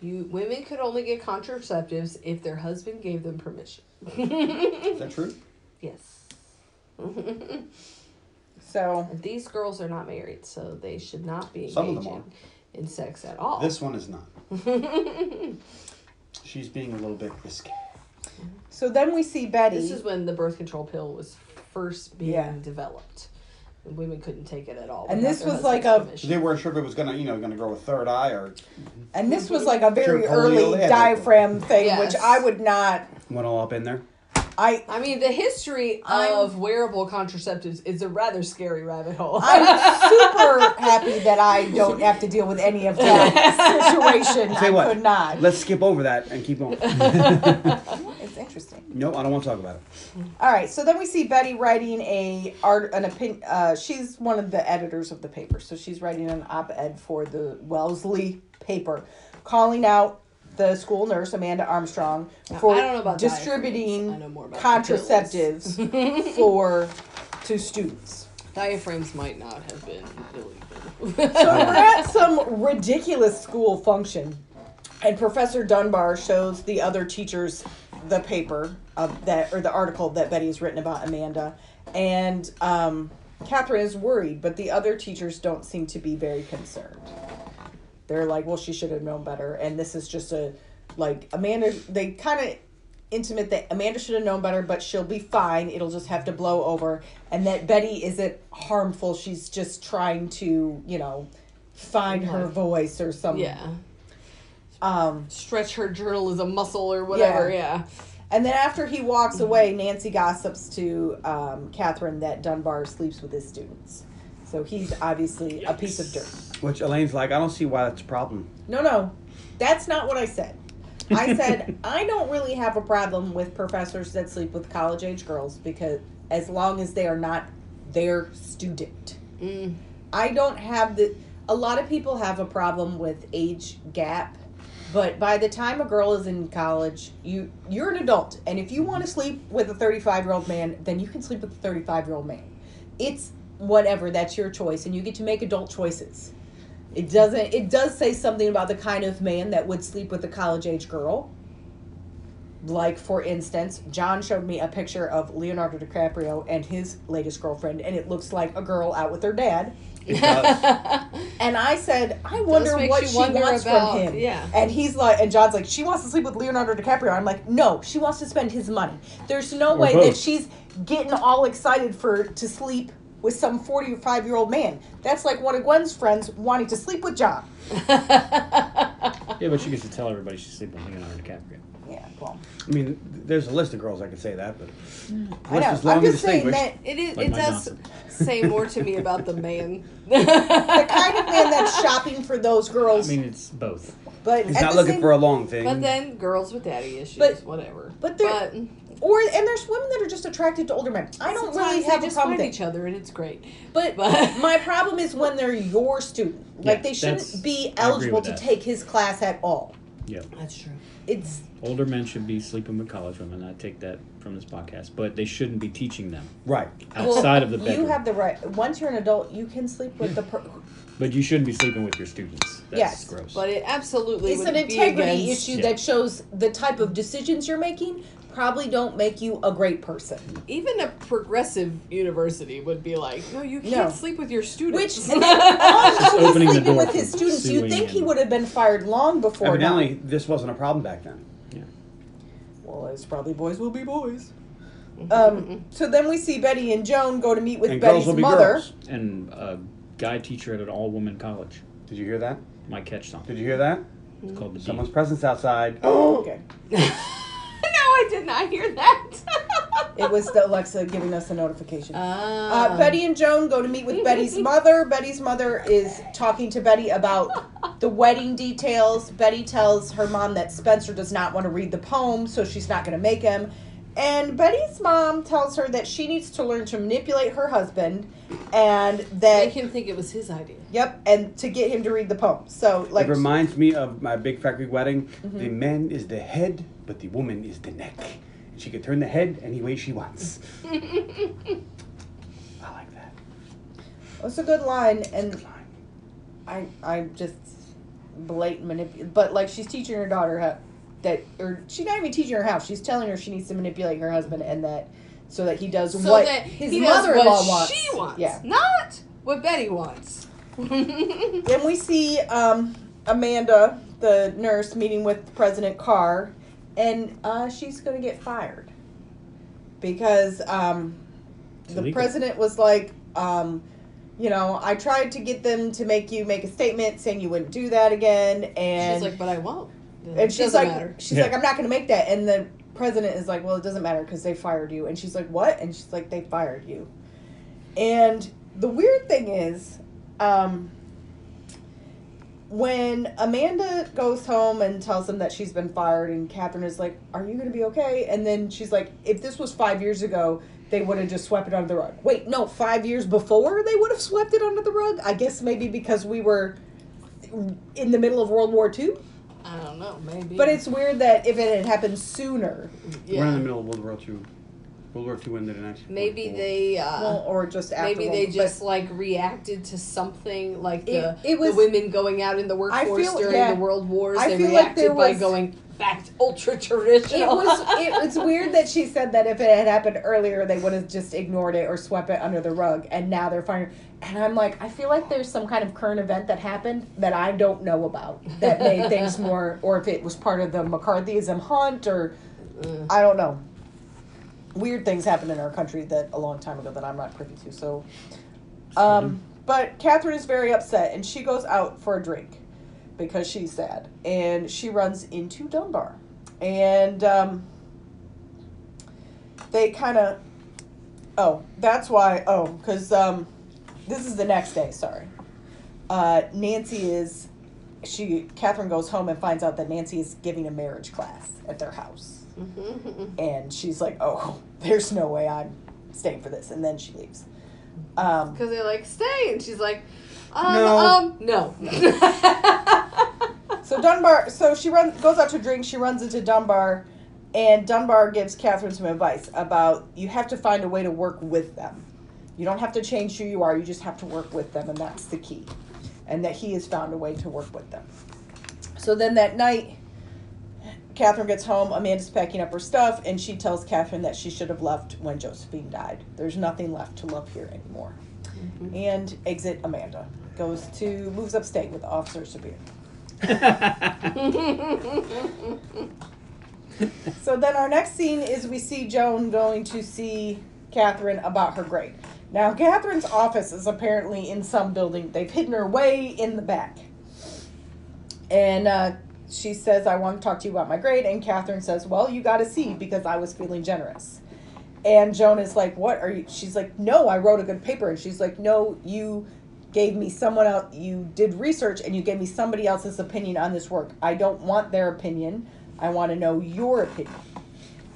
you women could only get contraceptives if their husband gave them permission. Is that true? Yes. *laughs* So These girls are not married, so they should not be Some of them engaging in sex at all. This one is not. *laughs* She's being a little bit risque. Mm-hmm. So then we see Betty. This is when the birth control pill was first being Yeah. developed. And women couldn't take it at all. And this was like a- permission. They weren't sure if it was gonna, you know, gonna grow a third eye or and this was like a very Sure, early diaphragm thing, Yes. which I would not. Went all up in there. I I mean, the history I'm- of wearable contraceptives is a rather scary rabbit hole. I'm *laughs* super happy that I don't have to deal with any of that *laughs* situation. Tell I what, could not. Let's skip over that and keep going. *laughs* It's interesting. no, I don't want to talk about it. All right, so then we see Betty writing a art an opinion. Uh, she's one of the editors of the paper, so she's writing an op-ed for the Wellesley paper, calling out the school nurse Amanda Armstrong for I don't know about distributing diaphragms. I know more about contraceptives *laughs* for to students. Diaphragms might not have been illegal. So we're *laughs* at some ridiculous school function, and Professor Dunbar shows the other teachers the paper of that or the article that Betty has written about Amanda, and um, Catherine is worried, but the other teachers don't seem to be very concerned. They're like, "Well, she should have known better," and this is just a like Amanda. They kind of intimate that Amanda should have known better, but she'll be fine. It'll just have to blow over, and that Betty isn't harmful. She's just trying to, you know, find her voice or something. yeah. Um, Stretch her journalism muscle or whatever, yeah. and then after he walks away, Nancy gossips to um, Catherine that Dunbar sleeps with his students. So he's obviously a piece of dirt. Which Elaine's like, I don't see why that's a problem. No, no, that's not what I said. I *laughs* said I don't really have a problem with professors that sleep with college age girls because as long as they are not their student. Mm. I don't have the. A lot of people have a problem with age gap, but by the time a girl is in college, you you're an adult, and if you want to sleep with a 35 year old man, then you can sleep with a 35 year old man. It's whatever. That's your choice, and you get to make adult choices. It doesn't. It does say something about the kind of man that would sleep with a college age girl. Like for instance, John showed me a picture of Leonardo DiCaprio and his latest girlfriend, and it looks like a girl out with her dad. It does. *laughs* And I said, I wonder what she wonder wants about- from him. yeah. And he's like, and John's like, she wants to sleep with Leonardo DiCaprio. I'm like, no, she wants to spend his money. There's no Or way both. that she's getting all excited for to sleep with some 45 year old man. That's like one of Gwen's friends wanting to sleep with John. Yeah, but she gets to tell everybody she's sleeping with Leonardo DiCaprio. Yeah, well, I mean, there's a list of girls I could say that, but mm, I list know. is long I'm just saying that It is. Like it Mike does Johnson. say more to me about the man. *laughs* the kind of man that's shopping for those girls. I mean, it's both. but He's not looking same- for a long thing. But then girls with daddy issues, But- whatever. but there- but or and there's women that are just attracted to older men. I don't Sometimes really they have a just problem find with each other, and it's great. But But- *laughs* my problem is when they're your student. Like Yeah, they shouldn't that's- be I agree eligible with to that. take his class at all. Yeah. That's true. It's Older men should be sleeping with college women. I take that from this podcast, but they shouldn't be teaching them Right. outside of the bedroom. you have the right. Once you're an adult, you can sleep with the. Per- but you shouldn't be sleeping with your students. That's Yes. gross. But it absolutely it's would an be integrity against- issue Yeah. that shows the type of decisions you're making probably don't make you a great person. Even a progressive university would be like, no, you can't No. sleep with your Which students. and then, oh, Just he was opening the sleeping door with his students. You'd suing think he and- would have been fired long before. now. Evidently, this wasn't a problem back then. Yeah. Well, it's probably boys will be boys. Um, *laughs* so then we see Betty and Joan go to meet with and Betty's girls will be mother. girls. and a guy teacher at an all-woman college Did you hear that? might catch something. Did you hear that? It's called the Someone's presence outside. Oh *gasps* okay. *laughs* no, I did not hear that. It was the Alexa giving us a notification. Ah. Uh, Betty and Joan go to meet with Betty's mother. Betty's mother is talking to Betty about the wedding details. Betty tells her mom that Spencer does not want to read the poem, so she's not going to make him. And Betty's mom tells her that she needs to learn to manipulate her husband and that Make him think it was his idea. yep, and to get him to read the poem. So like it reminds me of my big fat Greek wedding. Mm-hmm. The man is the head, but the woman is the neck. She can turn the head any way she wants. *laughs* I like that. it's a good line and Good line. I I just blatant manipulate, but like she's teaching her daughter how that, or she's not even teaching her how. She's telling her she needs to manipulate her husband, and that so that he does So what that his mother-in-law wants. She wants. Yeah. Not what Betty wants. Then we see um, Amanda, the nurse, meeting with President Carr, and uh, she's going to get fired because um, the illegal. president was like, um, you know, I tried to get them to make you make a statement saying you wouldn't do that again, and she's like, but I won't. It and she's like, matter. she's Yeah. like, I'm not going to make that, and the president is like, well, it doesn't matter because they fired you, and she's like, what? And she's like, they fired you, and the weird thing is, um, when Amanda goes home and tells him that she's been fired, and Catherine is like, "Are you going to be okay?" And then she's like, "If this was five years ago, they would have just swept it under the rug." Wait, no, five years before they would have swept it under the rug. I guess maybe because we were in the middle of World War II. I don't know, maybe. But it's weird that if it had happened sooner, yeah. We're in the middle of World War II. World War II ended in 1944. maybe they. Uh, well, or just after. Maybe World they War- just like reacted to something like It- the, it was- the women going out in the workforce feel- during yeah. the world wars. I they feel like reacted there by was- going back to ultra traditional. It was *laughs* it was weird that she said that if it had happened earlier, they would have just ignored it or swept it under the rug, and now they're firing. And I'm like, I feel like there's some kind of current event that happened that I don't know about that made things *laughs* more, or if it was part of the McCarthyism hunt, or I don't know. Weird things happened in our country that a long time ago that I'm not privy to. So, um, but Catherine is very upset, and she goes out for a drink because she's sad, and she runs into Dunbar, and um, they kind of. Oh, that's why. Oh, because um, this is the next day. Sorry, uh, Nancy is. She Catherine goes home and finds out that Nancy is giving a marriage class at their house, and she's like, "Oh, there's no way I'm staying for this," and then she leaves. Um, Because they're like, stay. And she's like, um, No. um, no. *laughs* So Dunbar, so she runs, goes out to drink. She runs into Dunbar, and Dunbar gives Catherine some advice about you have to find a way to work with them. You don't have to change who you are. You just have to work with them, and that's the key. And that he has found a way to work with them. So then that night, Catherine gets home. Amanda's packing up her stuff, and she tells Catherine that she should have left when Josephine died. There's nothing left to love here anymore. And exit Amanda goes to moves upstate with Officer Sabir. *laughs* So then our next scene is we see Joan going to see Catherine about her grade. Now, Catherine's office is apparently in some building. They've hidden her way in the back. And uh, she says, I want to talk to you about my grade. And Catherine says, Well, you got a C because I was feeling generous. And Joan is like, What are you? She's like, No, I wrote a good paper. And she's like, No, you gave me someone else, you did research and you gave me somebody else's opinion on this work. I don't want their opinion. I want to know your opinion.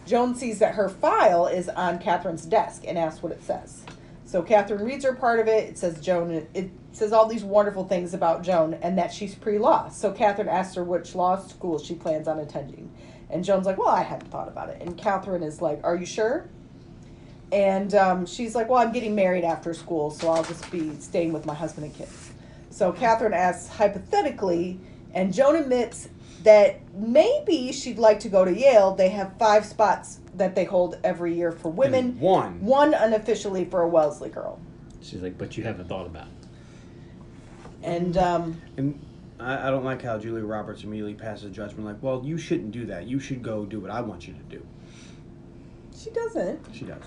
Joan sees that her file is on Catherine's desk and asks what it says. So Catherine reads her part of it. It says Joan. It says all these wonderful things about Joan and that she's pre-law. So Catherine asks her which law school she plans on attending, and Joan's like, "Well, I hadn't thought about it." And Catherine is like, "Are you sure?" And um, she's like, "Well, I'm getting married after school, so I'll just be staying with my husband and kids." So Catherine asks hypothetically, and Joan admits that maybe she'd like to go to Yale. They have five spots that they hold every year for women, And one. one unofficially for a Wellesley girl. She's like, but you haven't thought about it. And um, And I, I don't like how Julia Roberts immediately passes judgment like, well, you shouldn't do that. You should go do what I want you to do. she doesn't. She does.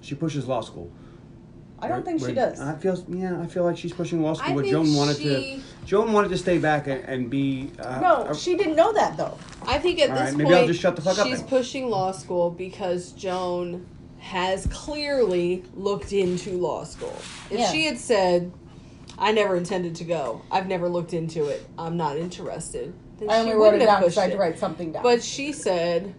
She pushes law school. I don't Where- think she does. I feel yeah, I feel like she's pushing law school. I But think Joan wanted she- to. Joan wanted to stay back and, and be. Uh, no, a- she didn't know that though. I think at All this right, maybe point I'll just shut the fuck up she's then. pushing law school because Joan has clearly looked into law school. If Yeah. she had said, "I never intended to go. I've never looked into it. I'm not interested," then I she only wrote wouldn't it have down because I had to it. write something down. But she said,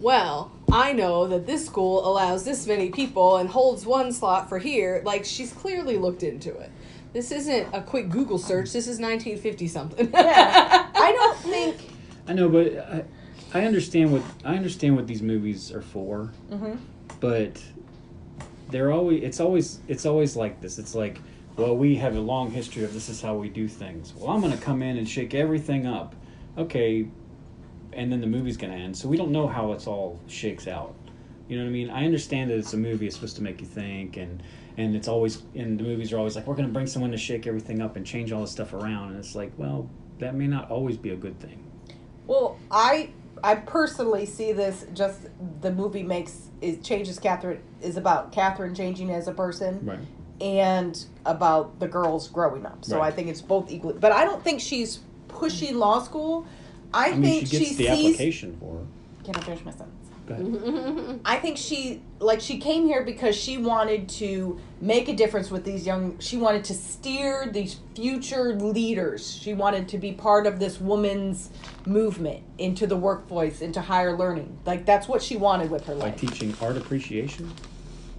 "Well, I know that this school allows this many people and holds one slot for here." Like she's clearly looked into it. This isn't a quick Google search. This is 1950 something. yeah, *laughs* I don't think. I know, but I, I understand what I understand what these movies are for. Mhm. But they're always it's always it's always like this. It's like, well, we have a long history of this is how we do things. Well, I'm going to come in and shake everything up. Okay, and then the movie's going to end. So we don't know how it's all shakes out. You know what I mean? I understand that it's a movie. It's supposed to make you think, and and it's always and the movies are always like we're going to bring someone to shake everything up and change all this stuff around. And it's like, well, that may not always be a good thing. Well, I I personally see this just the movie makes it changes Catherine is about Catherine changing as a person Right. and about the girls growing up. So Right. I think it's both equally. But I don't think she's pushing law school. I, I mean, think she gets the sees. application for her. Can I finish my sentence? Go ahead. *laughs* I think she like she came here because she wanted to make a difference with these young she wanted to steer these future leaders. She wanted to be part of this woman's movement into the workforce, into higher learning. Like that's what she wanted with her By life. By teaching art appreciation.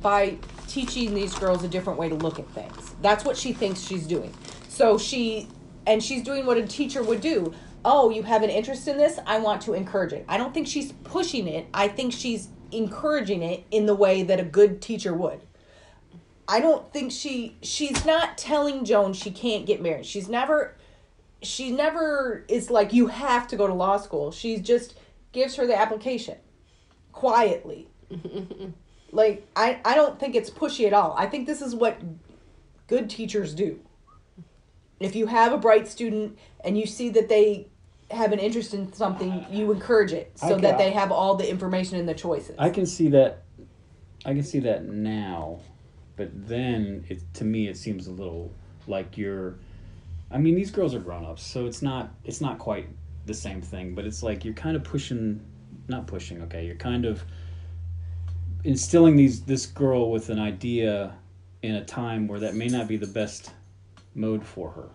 by teaching these girls a different way to look at things. That's what she thinks she's doing. So she and she's doing what a teacher would do. Oh, you have an interest in this? I want to encourage it. I don't think she's pushing it. I think she's encouraging it in the way that a good teacher would. I don't think she she's not telling Joan she can't get married. She's never she never is like you have to go to law school. She just gives her the application quietly. *laughs* like I I don't think it's pushy at all. I think this is what good teachers do. If you have a bright student and you see that they have an interest in something, you encourage it so I that they have all the information and the choices. I can see that. I can see that now, but then it to me it seems a little like you're. I mean, these girls are grown ups, so it's not it's not quite the same thing. But it's like you're kind of pushing, not pushing. Okay, you're kind of instilling these this girl with an idea in a time where that may not be the best mode for her.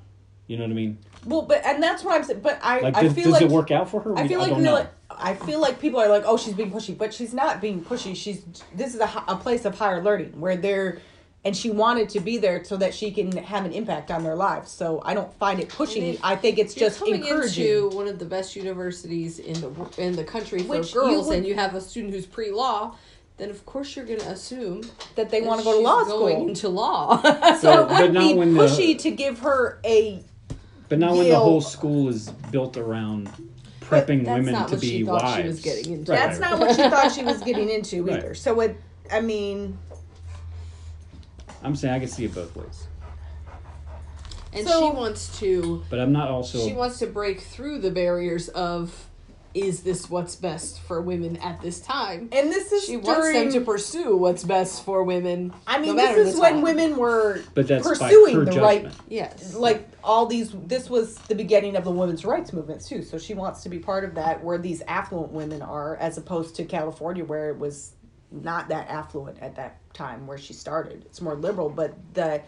You know what I mean? well, but and that's what I'm saying. But I Like, I does, feel does like it work out for her? I We- feel like don't know. like I feel like people are like, oh, she's being pushy, but she's not being pushy. She's this is a, a place of higher learning where they're, and she wanted to be there so that she can have an impact on their lives. So I don't find it pushy. If I think it's just coming encouraging. into one of the best universities in the in the country for Which you girls, would- and you have a student who's pre law. Then of course you're going to assume that they want to go to she's law Going school. into law. *laughs* so So, it would not be when the- pushy to give her a. But not when the whole school is built around prepping that's women not to what she be thought wives. she was getting into. Right, That's right, not right. what she thought she was *laughs* getting into Right. either. So it. I mean, I'm saying I can see it both ways, and So- she wants to but I'm not also. she wants to break through the barriers of is this what's best for women at this time? and this is She during. wants them to pursue what's best for women. I mean, no matter this is when time. women were but that's pursuing the judgment. right Yes. like all these this was the beginning of the women's rights movement too so she wants to be part of that where these affluent women are as opposed to california where it was not that affluent at that time where she started it's more liberal but the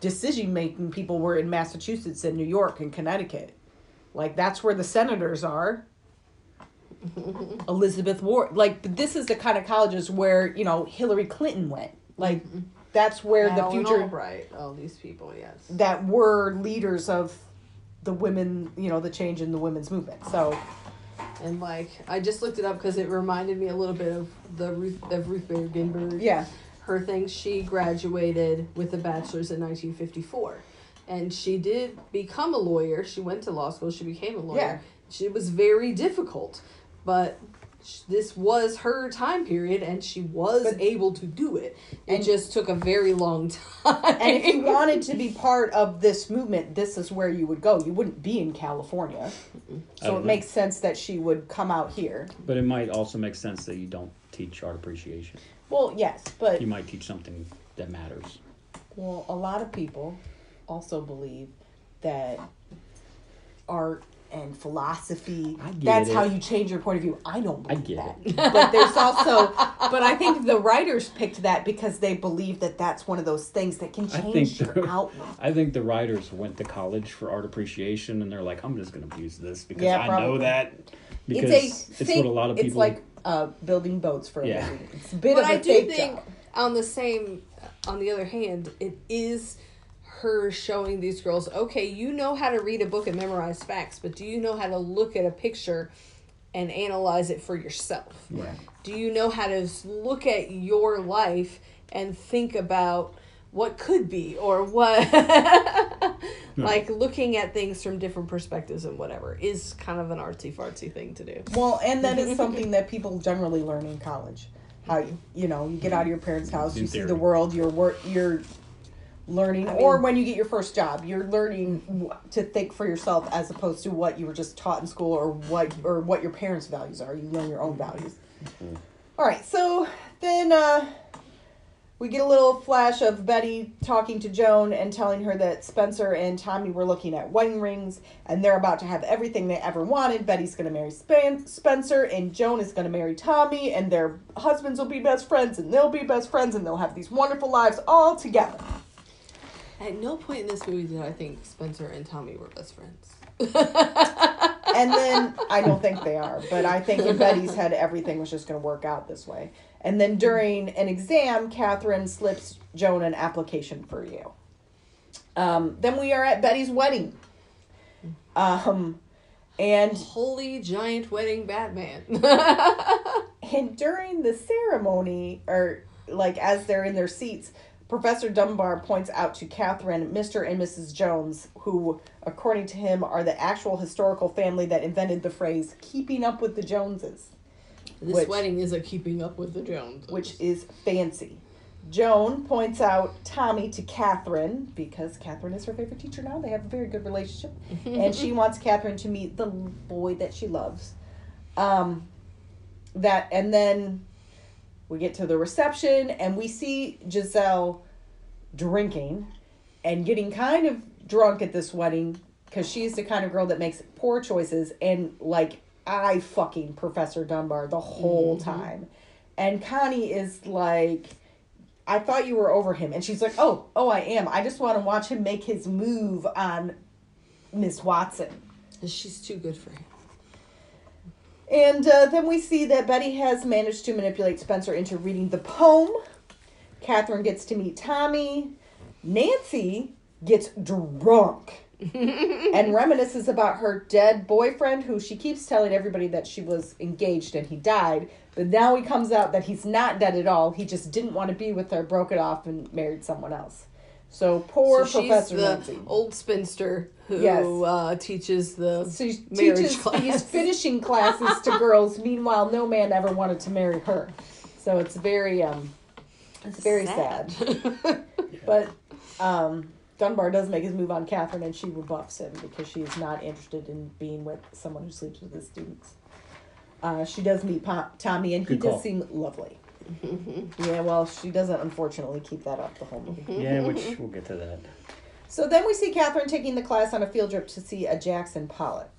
decision making people were in massachusetts and new york and connecticut like that's where the senators are Elizabeth Warren. Like this is the kind of colleges where you know Hillary Clinton went. Like that's where the future Albright, all these people, yes. that were leaders of the women. You know the change in the women's movement. So And like, I just looked it up because it reminded me a little bit of the Ruth of Ruth Bader Ginsburg. yeah, her thing she graduated with a bachelor's in 1954 and she did become a lawyer she went to law school she became a lawyer Yeah. she was very difficult but sh- this was her time period and she was But- able to do it it And- just took a very long *laughs* time and if you wanted to be part of this movement, this is where you would go. You wouldn't be in California, I so it know. makes sense that she would come out here. But it might also make sense that you don't teach art appreciation. Well, yes, but You might teach something that matters. Well, a lot of people also believe that art and philosophy I get that's it. how you change your point of view. I don't I get that. but there's also but I think the writers picked that because they believe that that's one of those things that can change think your outlook. *laughs* I think the writers went to college for art appreciation, and they're like, "I'm just going to use this because Yeah, I know that." Because it's a it's, think- what a lot of people It's people. like uh, building boats for a Yeah. living. It's a bit but of a I do fake think, job. on the same, on the other hand, it is her showing these girls, okay, you know how to read a book and memorize facts, but do you know how to look at a picture and analyze it for yourself? yeah. Do you know how to look at your life and think about what could be or what *laughs* hmm. like looking at things from different perspectives and whatever is kind of an artsy fartsy thing to do. Well, and that is *laughs* something that people generally learn in college. How you, you know you get out of your parents' house, In you see the world, you're work, you're learning, or when you get your first job, you're learning to think for yourself as opposed to what you were just taught in school or what or what your parents' values are. You learn your own values. All right, so then uh, we get a little flash of Betty talking to Joan and telling her that Spencer and Tommy were looking at wedding rings and they're about to have everything they ever wanted. Betty's going to marry Span- Spencer and Joan is going to marry Tommy and their husbands will be best friends and they'll be best friends and they'll have these wonderful lives all together. At no point in this movie did I think Spencer and Tommy were best friends. *laughs* And then I don't think they are, but I think in Betty's *laughs* head everything was just going to work out this way. And then during an exam, Catherine slips Joan an application for you. Um, then we are at Betty's wedding. Um, and Holy giant wedding Batman. *laughs* and during the ceremony, or like as they're in their seats, Professor Dunbar points out to Catherine Mr. and Mrs. Jones, who, according to him, are the actual historical family that invented the phrase "keeping up with the Joneses." this Which- wedding is a keeping up with the Joneses. which is fancy. Joan points out Tommy to Catherine because Catherine is her favorite teacher now. They have a very good relationship. *laughs* and she wants Catherine to meet the boy that she loves. Um, that and then we get to the reception and we see Giselle drinking and getting kind of drunk at this wedding because she's the kind of girl that makes poor choices and like I fucking Professor Dunbar the whole mm-hmm. time. And Connie is like, I thought you were over him. And she's like, Oh, oh, I am. I just want to watch him make his move on Miss Watson. She's too good for him. And uh, then we see that Betty has managed to manipulate Spencer into reading the poem. Catherine gets to meet Tommy. Nancy gets drunk *laughs* and reminisces about her dead boyfriend, who she keeps telling everybody that she was engaged and he died. But now he comes out that he's not dead at all. He just didn't want to be with her, broke it off, and married someone else. So poor so Professor she's the Nancy. old spinster who Yes. uh, teaches the So she marriage teaches class. these finishing *laughs* classes to girls. Meanwhile, no man ever wanted to marry her. So it's very, um, it's very sad. *laughs* *laughs* but um, Dunbar does make his move on Catherine, and she rebuffs him because she is not interested in being with someone who sleeps with his students. Uh, she does meet Pa- Tommy, and he Good does call. seem lovely. Mm-hmm. yeah, well, she doesn't unfortunately keep that up the whole movie. Mm-hmm. Yeah, which we'll get to that. So then we see Catherine taking the class on a field trip to see a Jackson Pollock.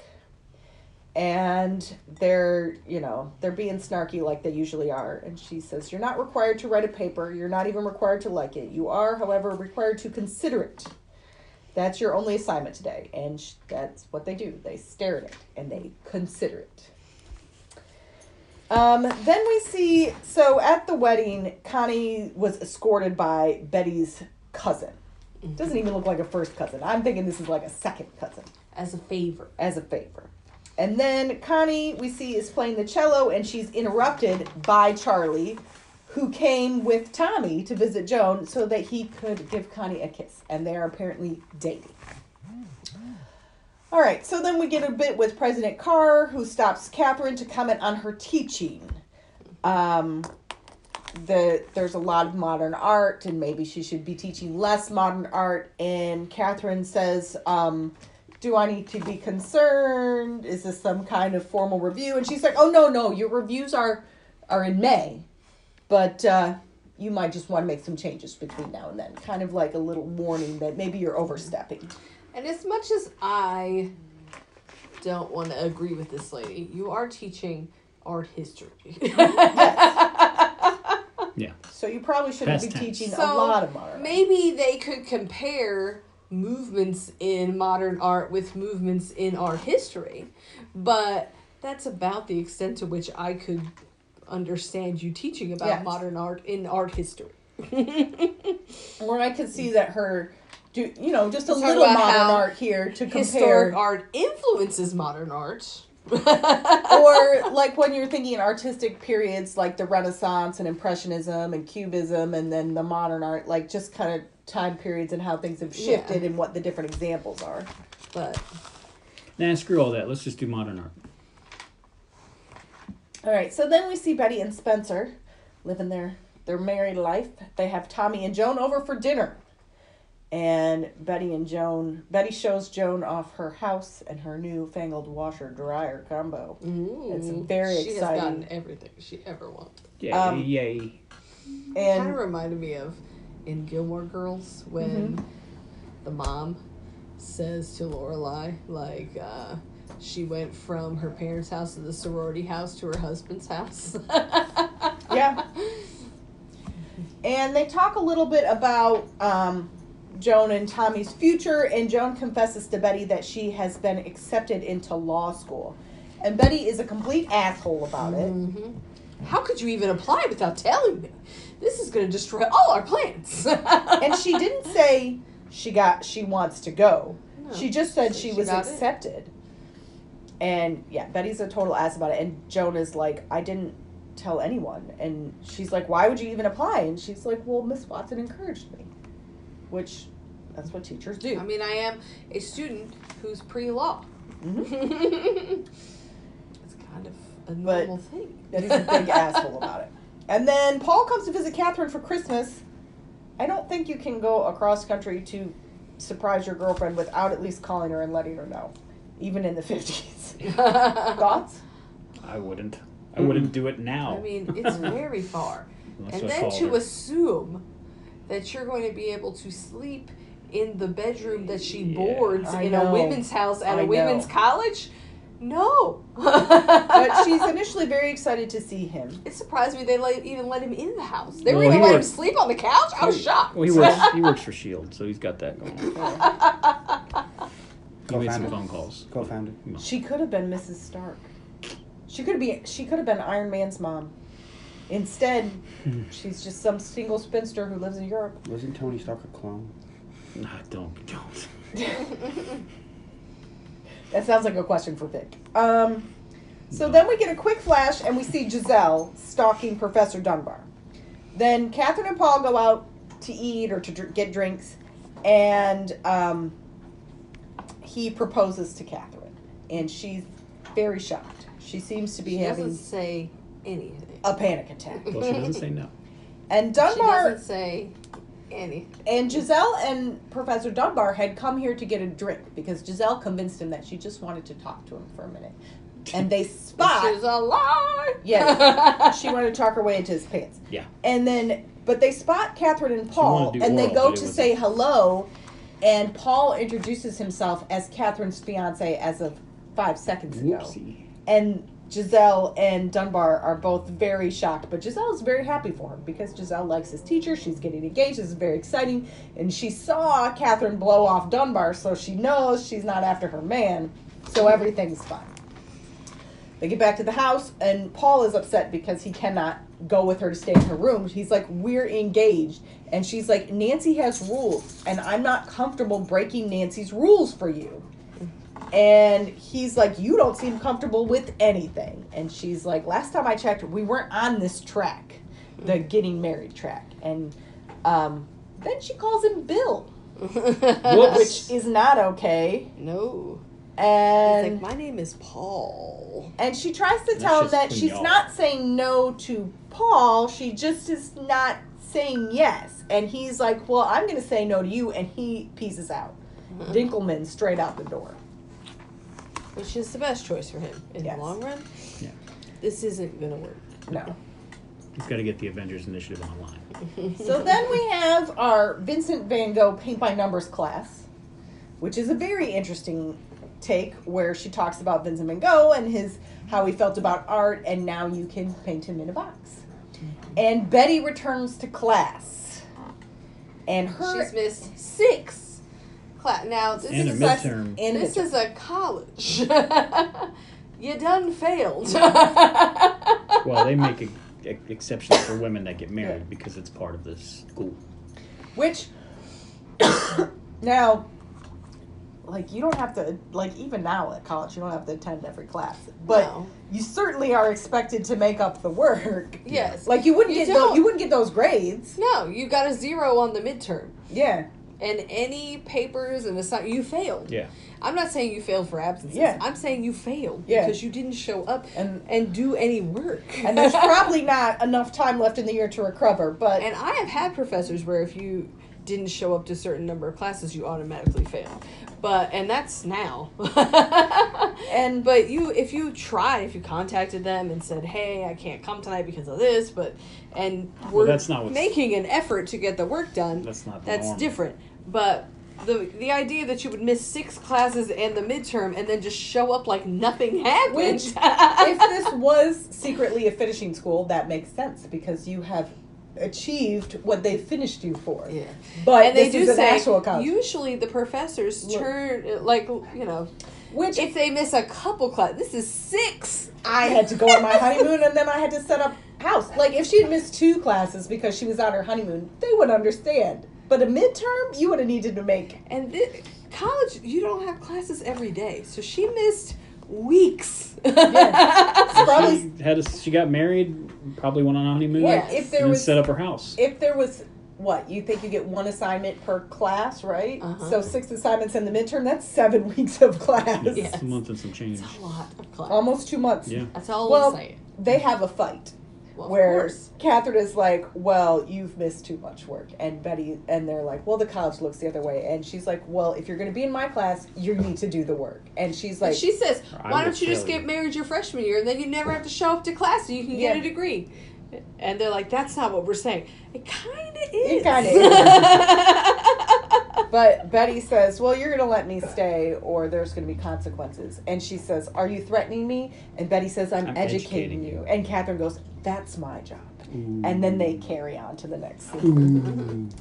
And they're, you know, they're being snarky like they usually are. And she says, You're not required to write a paper. You're not even required to like it. You are, however, required to consider it. That's your only assignment today. And sh- that's what they do. They stare at it and they consider it. Um, then we see so at the wedding, Connie was escorted by Betty's cousin. Doesn't even look like a first cousin. I'm thinking this is like a second cousin As a favor. as a favor. And then Connie, we see, is playing the cello, and she's interrupted by Charlie, who came with Tommy to visit Joan so that he could give Connie a kiss. And they're apparently dating. All right, so then we get a bit with President Carr, who stops Catherine to comment on her teaching. Um, the there's a lot of modern art, and maybe she should be teaching less modern art. And Catherine says, um, "Do I need to be concerned? Is this some kind of formal review?" And she's like, "Oh no, no, your reviews are are in May, but uh, you might just want to make some changes between now and then." Kind of like a little warning that maybe you're overstepping. And as much as I don't want to agree with this lady, you are teaching art history. *laughs* Yeah. So you probably shouldn't Past be tense. teaching a So, lot of modern. art. Maybe they could compare movements in modern art with movements in art history, but that's about the extent to which I could understand you teaching about Yes. modern art in art history. *laughs* Or I could see that her, do you know, just a Let's little modern art here to Historic compare, art influences modern art. *laughs* or *laughs* like when you're thinking artistic periods like the Renaissance and Impressionism and Cubism, and then the modern art, like just kind of time periods and how things have shifted Yeah. and what the different examples are. But Nah, screw all that. Let's just do modern art. All right, so then we see Betty and Spencer living their their married life. They have Tommy and Joan over for dinner. And Betty and Joan, Betty shows Joan off her house and her new fangled washer dryer combo. It's very she exciting. has gotten everything she ever wanted. Yay, Um, yay. kind of reminded me of in Gilmore Girls when Mm-hmm. the mom says to Lorelai, like, uh, she went from her parents' house to the sorority house to her husband's house. *laughs* yeah. *laughs* And they talk a little bit about um, Joan and Tommy's future, and Joan confesses to Betty that she has been accepted into law school. And Betty is a complete asshole about it. hmm How could you even apply without telling me? This is going to destroy all our plans. *laughs* and she didn't say she got she wants to go. No. She just said Said she she was got it. accepted. And yeah, Betty's a total ass about it. And Joan is like, I didn't tell anyone. And she's like, Why would you even apply? And she's like, Well, Miss Watson encouraged me. Which that's what teachers do. I mean, I am a student who's pre-law. Mhm. *laughs* it's kind of a But- normal thing. Betty's a big *laughs* asshole about it. And then Paul comes to visit Catherine for Christmas. I don't think you can go across country to surprise your girlfriend without at least calling her and letting her know, even in the *laughs* 50s. Thoughts? I wouldn't. I wouldn't do it now. I mean, it's very far. Unless and then to her. assume that you're going to be able to sleep in the bedroom that she Yeah, boards I in know. a women's house at I a women's know. college? No. But *laughs* she's initially very excited to see him. It surprised me they let, even let him in the house. They were going to let him sleep on the couch? I was shocked. Well, he works. he works for Shield, so he's got that going. *laughs* He made some Co-founder. phone calls. Co-founded. She could have been Mrs. Stark. She could be. She could have been Iron Man's mom. Instead, *laughs* she's just some single spinster who lives in Europe. Wasn't Tony Stark a clone? Nah, don't don't. *laughs* That sounds like a question for Vic. Um, so then we get a quick flash and we see Giselle stalking Professor Dunbar. Then Catherine and Paul go out to eat or to dr- get drinks, and um, he proposes to Catherine, and she's very shocked. She seems to be She having doesn't say anything. a panic attack. Well, she doesn't say no. And She Dunbar doesn't say anything. and Giselle and Professor Dunbar had come here to get a drink because Giselle convinced him that she just wanted to talk to him for a minute. And they *laughs* spot Which is a lie. Yeah. *laughs* she wanted to talk her way into his pants. Yeah. And then, but they spot Catherine and Paul, wanted to do and they go to was- say hello, and Paul introduces himself as Catherine's fiance as of five seconds ago. Whoopsie. And Giselle and Dunbar are both very shocked, but Giselle is very happy for him because Giselle likes his teacher. She's getting engaged. This is very exciting. And she saw Catherine blow off Dunbar, so she knows she's not after her man. So everything's fine. They get back to the house, and Paul is upset because he cannot go with her to stay in her room. He's like, We're engaged. And she's like, Nancy has rules, and I'm not comfortable breaking Nancy's rules for you. And he's like, You don't seem comfortable with anything. And she's like, Last time I checked, we weren't on this track, the getting married track. And um, then she calls him Bill, *laughs* which is not okay. no. And It's like my name is Paul. and she tries to tell him that she's y'all. not saying no to Paul. She just is not saying yes. And he's like, Well, I'm going to say no to you. And he pieces out. *laughs* Mm-hmm. Dinkelman straight out the door. Which is the best choice for him in Yes. the long run. Yeah. This isn't gonna work. No. He's got to get the Avengers Initiative online. *laughs* So then we have our Vincent Van Gogh paint by numbers class, which is a very interesting take where she talks about Vincent Van Gogh and his how he felt about art and now you can paint him in a box. Mm-hmm. And Betty returns to class. And her She's missed six class. Now this And a is class midterm. and a this midterm. is a college. *laughs* you done failed. *laughs* *laughs* Well, they make a, a- exceptions for women that get married because it's part of the school. Which *coughs* now, like you don't have to like even now at college you don't have to attend every class, but No. you certainly are expected to make up the work. yes. Like you wouldn't You get those, you wouldn't get those grades. No, you got a zero on the midterm. Yeah, And any papers and assign you failed. Yeah. I'm not saying you failed for absences. Yeah. I'm saying you failed Yeah. because you didn't show up And- and do any work. and there's *laughs* probably not enough time left in the year to recover. But And I have had professors where if you didn't show up to a certain number of classes, you automatically fail. But and that's now. *laughs* and but you, if you tried, if you contacted them and said, "Hey, I can't come tonight because of this," but and we're that's not making an effort to get the work done. That's not That's norm. different. But the the idea that you would miss six classes and the midterm and then just show up like nothing happened. Which, if *laughs* this was secretly a finishing school, that makes sense because you have achieved what they finished you for. yeah. But and they this do is an say actual college. usually the professors Look. turn like you know which if they miss a couple class this is six I had to go on my honeymoon and then I had to set up house. Like if she had missed two classes because she was on her honeymoon, they would understand. But a midterm, you would have needed to make. and thi- college you don't have classes every day so she missed weeks *laughs* Probably She had a, she got married, probably went on a honeymoon, What, if there and was- set up her house. if there was what you think you get one assignment per class, right? Uh-huh. So six assignments in the midterm. That's seven *laughs* weeks of class. Yeah, Yes. a month and some change. That's a lot of class Almost two months. Yeah. that's all Well, i'm saying They have a fight. Well, where course. Catherine is like, "Well, you've missed too much work," and Betty and they're like, "Well, the college looks the other way," and she's like, "Well, if you're going to be in my class, you need to do the work," and she's And like, she says I why don't you just fail get you." married your freshman year and then you never have to show up to class and you can Yeah. get a degree. And they're like that's not what we're saying. It kind of is. It kinda *laughs* But Betty says, "Well, you're going to let me stay, or there's going to be consequences." And she says, "Are you threatening me?" And Betty says, "I'm, I'm educating, educating you. you. And Catherine goes, "That's my job." Mm. And then they carry on to the next scene. Mm.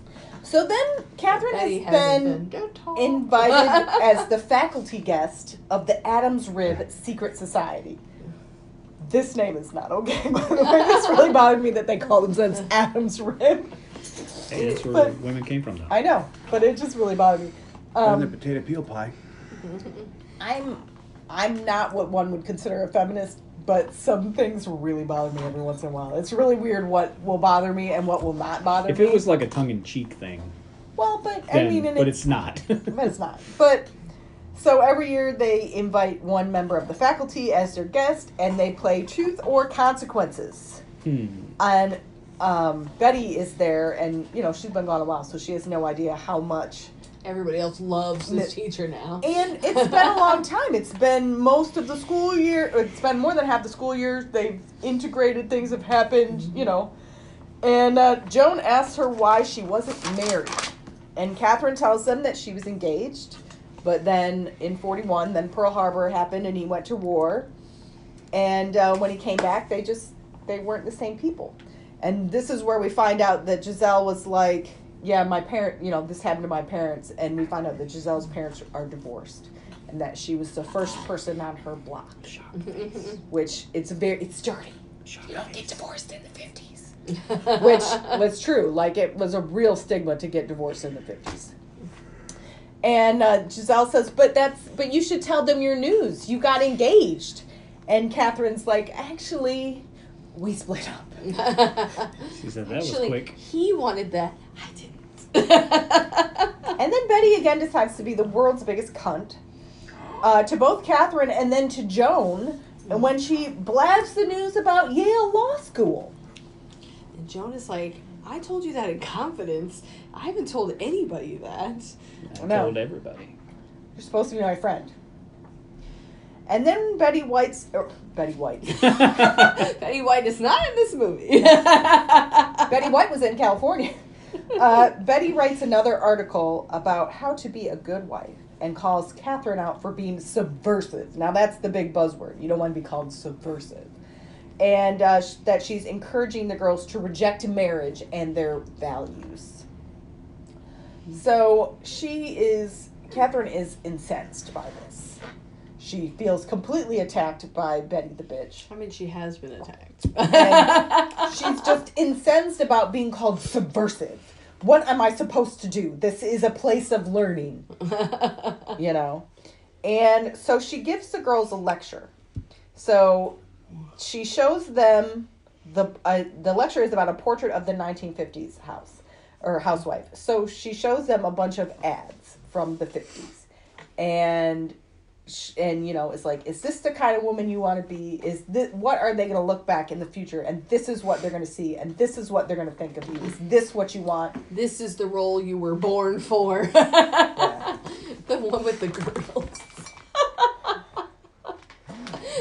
So then Catherine Betty has been been invited *laughs* as the faculty guest of the Adams Rib Secret Society. This name is not okay, by the way. This really bothered me that they call themselves Adams Rib. Hey, that's where But- women came from, though. I know, but it just really bothered me. and the Um, potato peel pie. *laughs* I'm I'm not what one would consider a feminist, but some things really bother me every once in a while. It's really weird what will bother me and what will not bother if me. If it was like a tongue-in-cheek thing, well, but then, I mean, and but it's it's not. *laughs* but it's not. But so every year they invite one member of the faculty as their guest, and they play truth or consequences. hmm. And um, Betty is there, and you know she's been gone a while, so she has no idea how much. everybody else loves this teacher now And *laughs* it's been a long time. It's been most of the school year. It's been more than half the school year. They've integrated. Things have happened. You know. And uh, Joan asks her why she wasn't married, and Catherine tells them that she was engaged. But then in '41, then Pearl Harbor happened, and he went to war. And uh, when he came back, they just they weren't the same people. And this is where we find out that Giselle was like, "Yeah, my parent, you know, this happened to my parents," and we find out that Giselle's parents are divorced. and that she was the first person on her block. *laughs* Which it's very it's dirty. You don't get divorced in the fifties. Which was true. Like it was a real stigma to get divorced in the fifties. And uh, Giselle says, "But that's but you should tell them your news. You got engaged." And Catherine's like, "Actually, we split up." *laughs* She said that was quick. he wanted that. I didn't. And then Betty again decides to be the world's biggest cunt uh, to both Catherine and then to Joan. And when she blabs the news about Yale Law School, And Joan is like, I told you that in confidence. I haven't told anybody that. I No. told everybody. you're supposed to be my friend. And then Betty White's er, Betty White. *laughs* *laughs* Betty White is not in this movie. *laughs* Betty White was in California. Uh, Betty writes another article about how to be a good wife and calls Catherine out for being subversive. Now, that's the big buzzword. You don't want to be called subversive. And uh, sh- that she's encouraging the girls to reject marriage and their values. So she is, Catherine is incensed by this. She feels completely attacked by Betty the bitch. I mean, she has been attacked. And she's just incensed about being called subversive. What am I supposed to do? This is a place of learning, *laughs* you know? And so she gives the girls a lecture. So she shows them the uh, the lecture is about a portrait of the 1950s house or housewife. So she shows them a bunch of ads from the 50s. And and you know, it's like is this the kind of woman you want to be? Is this what are they going to look back in the future and this is what they're going to see and this is what they're going to think of you. Is this what you want? this is the role you were born for. *laughs* Yeah. the one with the girdles.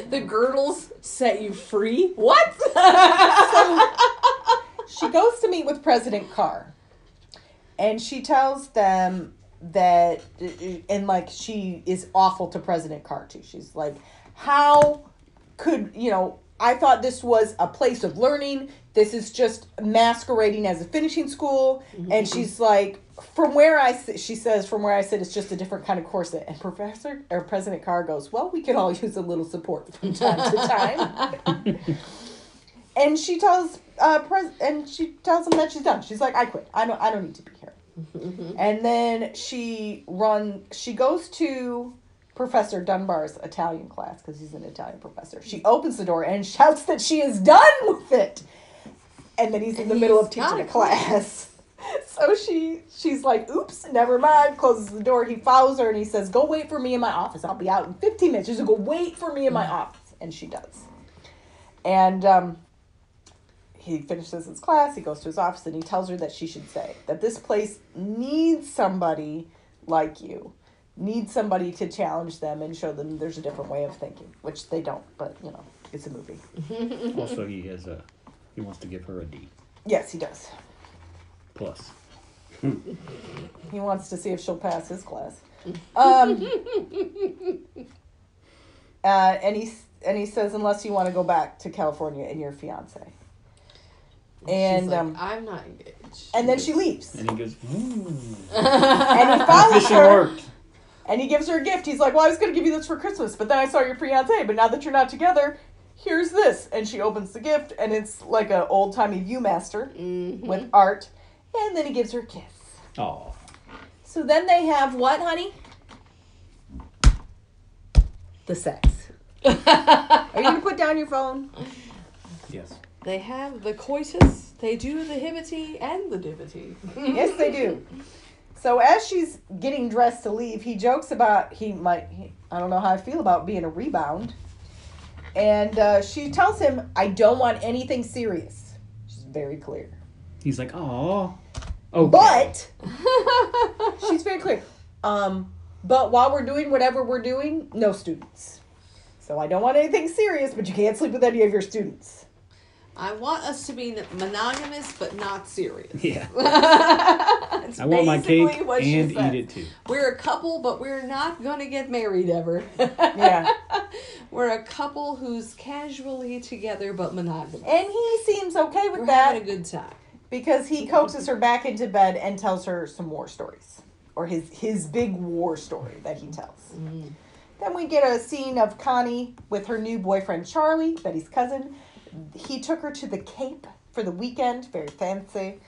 *laughs* the girdles set you free? What? *laughs* she goes to meet with President Carr, and she tells them that, and like she is awful to President Carr too. She's like, "How could you know? I thought this was a place of learning. This is just masquerading as a finishing school." And she's like, "From where I sit," she says, "From where I sit, it's just a different kind of corset." And Professor or President Carr goes, "Well, we could all *laughs* use a little support from time to time." *laughs* and she tells uh pres and she tells him that she's done. She's like, I quit. I don't I don't need to be. And then she run she goes to Professor Dunbar's Italian class because he's an Italian professor. She opens the door and shouts that she is done with it. And then he's in And the middle of teaching a class. *laughs* So she she's like, oops, never mind, closes the door. He follows her and he says, Go wait for me in my office. I'll be out in 15 minutes. She's like, Go wait for me in my office. And she does. And um, he finishes his class, he goes to his office, and he tells her that she should say that this place needs somebody like you, needs somebody to challenge them and show them there's a different way of thinking, which they don't, but you know, it's a movie. *laughs* Also, he has a. He wants to give her a D Yes, he does. plus. *laughs* He wants to see if she'll pass his class. Um, *laughs* uh, and he and he says, unless you want to go back to California and your fiance. And She's like, um, I'm not engaged. and then she leaves, And he goes, "Ooh, and he *laughs* follows fishing her. worked. And he gives her a gift. He's like, Well, I was going to give you this for Christmas, but then I saw your fiance. But now that you're not together, here's this. And she opens the gift, and it's like a old timey Viewmaster Mhm. with art. And then he gives her a kiss. Oh, So then they have what, honey? The sex. *laughs* Are you going to put down your phone? yes. They have the coitus, they do the hibbity and the dibbity. *laughs* Yes, they do. So as she's getting dressed to leave, he jokes about he might. He, I don't know how I feel about being a rebound, and uh, she tells him, "I don't want anything serious." She's very clear, He's like, oh. Okay. but *laughs* she's very clear. Um, but while we're doing whatever we're doing, no students. So I don't want anything serious, but you can't sleep with any of your students. I want us to be monogamous but not serious. Yeah. *laughs* I want my cake and said. eat it too. We're a couple, but we're not gonna get married ever. Yeah. *laughs* We're a couple who's casually together but monogamous. And he seems okay with We're that. having a good time. because he coaxes her back into bed and tells her some war stories or his his big war story that he tells mm. Then we get a scene of Connie with her new boyfriend Charlie, Betty's cousin. He took her to the Cape for the weekend, very fancy.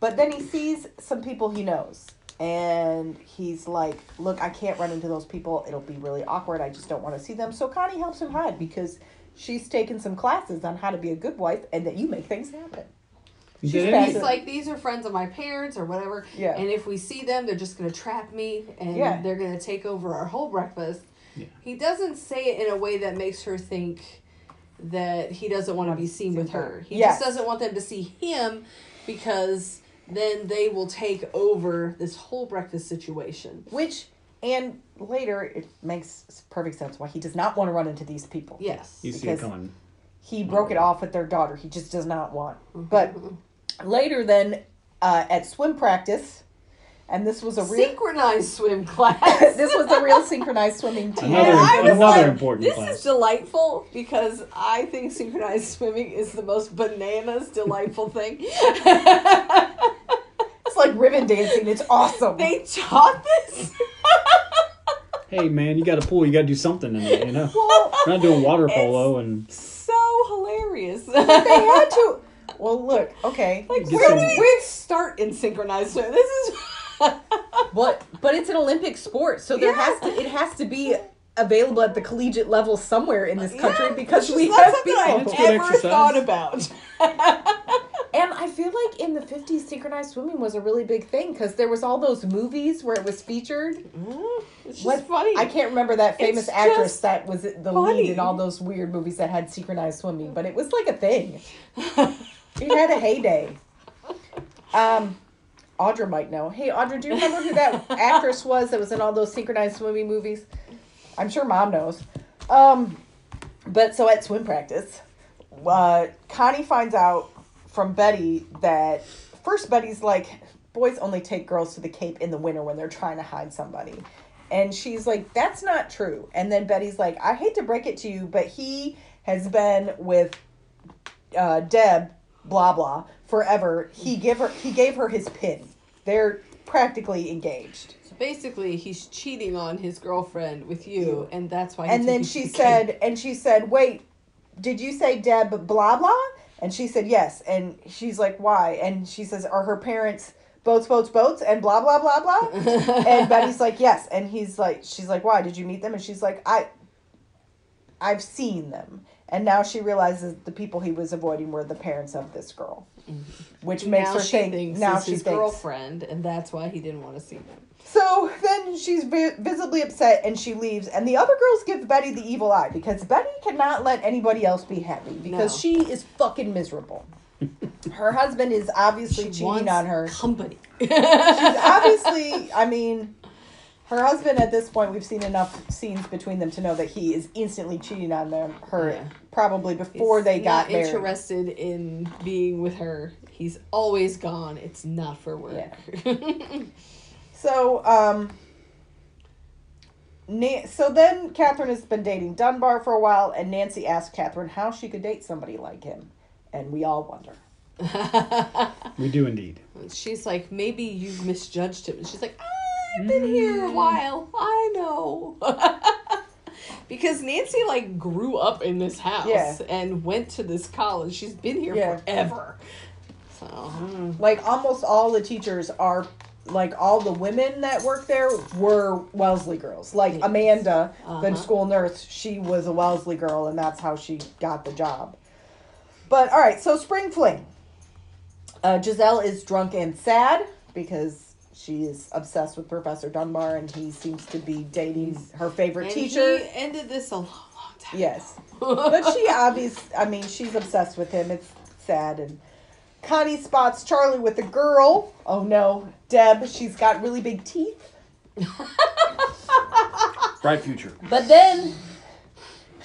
But then he sees some people he knows. And he's like, Look, I can't run into those people. It'll be really awkward. I just don't want to see them. So Connie helps him hide because she's taken some classes on how to be a good wife and that you make things happen. She's any- He's like, these are friends of my parents or whatever. Yeah. And if we see them, they're just going to trap me and Yeah. they're going to take over our whole breakfast. Yeah. He doesn't say it in a way that makes her think that he doesn't want to be seen with her. He Yes. just doesn't want them to see him because then they will take over this whole breakfast situation. Which, and later, it makes perfect sense why he does not want to run into these people. Yes. You see it coming. He broke it off with their daughter. He just does not want. But later, then, uh, at swim practice, and this was a real. Synchronized *laughs* swim class. *laughs* this was a real synchronized swimming team. Another, And I was another like, important This class. is delightful because I think synchronized swimming is the most bananas delightful *laughs* thing. It's like ribbon dancing. It's awesome. they taught this. hey man, you got a pool. You got to do something in it. You know, well, we're not doing water polo and so hilarious. they had to. Well, look. Okay. like, Get where some- do we start in synchronized swimming? This is. But but it's an Olympic sport, so there has to it has to be available at the collegiate level somewhere in this country Yeah, because we just not have something people. I've It's good ever exercise. thought about. *laughs* And I feel like in the 50s, synchronized swimming was a really big thing because there was all those movies where it was featured. It's just What- funny. I can't remember that famous It's actress that was the funny. lead in all those weird movies that had synchronized swimming, but it was like a thing. it had a heyday. *laughs* Um, Audra might know. Hey, Audra, do you remember who that actress was that was in all those synchronized swimming movies? I'm sure mom knows. Um, but so at swim practice, uh, Connie finds out from Betty that first Betty's like, boys only take girls to the Cape in the winter when they're trying to hide somebody. And she's like, that's not true. And then Betty's like, I hate to break it to you, but he has been with uh, Deb, blah blah, forever. He give her he gave her his pin. They're practically engaged. So basically, he's cheating on his girlfriend with you, and that's why. He And then she said, and she said, wait, did you say Deb blah blah? And she said yes. And she's like, why? And she says, are her parents boats, boats, boats, and blah blah blah blah? *laughs* and Betty's like, yes. And he's like, she's like, why? Did you meet them? And she's like, I, I've seen them. And now she realizes the people he was avoiding were the parents of this girl, which makes now her she think. thinks Now she's she his thinks. girlfriend, and that's why he didn't want to see them. So then she's vi- visibly upset and she leaves. And the other girls give Betty the evil eye because Betty cannot let anybody else be happy because No. she is fucking miserable. *laughs* her husband is obviously cheating wants on her. Company. She's obviously, I mean, her husband at this point, we've seen enough scenes between them to know that he is instantly cheating on them, her Yeah. probably before He's they not got married. interested in being with her. He's always gone. It's not for work. *laughs* So, um, Na- so then Catherine has been dating Dunbar for a while, and Nancy asked Catherine how she could date somebody like him, and we all wonder. *laughs* we do indeed. She's like, maybe you've misjudged him. And she's like, I've been here a while. I know. *laughs* because Nancy like grew up in this house Yeah. and went to this college. She's been here Yeah. forever. So mm, Like almost all the teachers are, like all the women that work there were Wellesley girls. Like Amanda, the Uh-huh. school nurse, she was a Wellesley girl, and that's how she got the job. But all right, so spring fling. Uh, Giselle is drunk and sad because she is obsessed with Professor Dunbar, and he seems to be dating mm. her favorite and teacher. he ended this a long, long time. Yes. *laughs* But she obviously, I mean, she's obsessed with him. It's sad and Connie spots Charlie with a girl. Oh no, Deb, she's got really big teeth. *laughs* Bright future. But then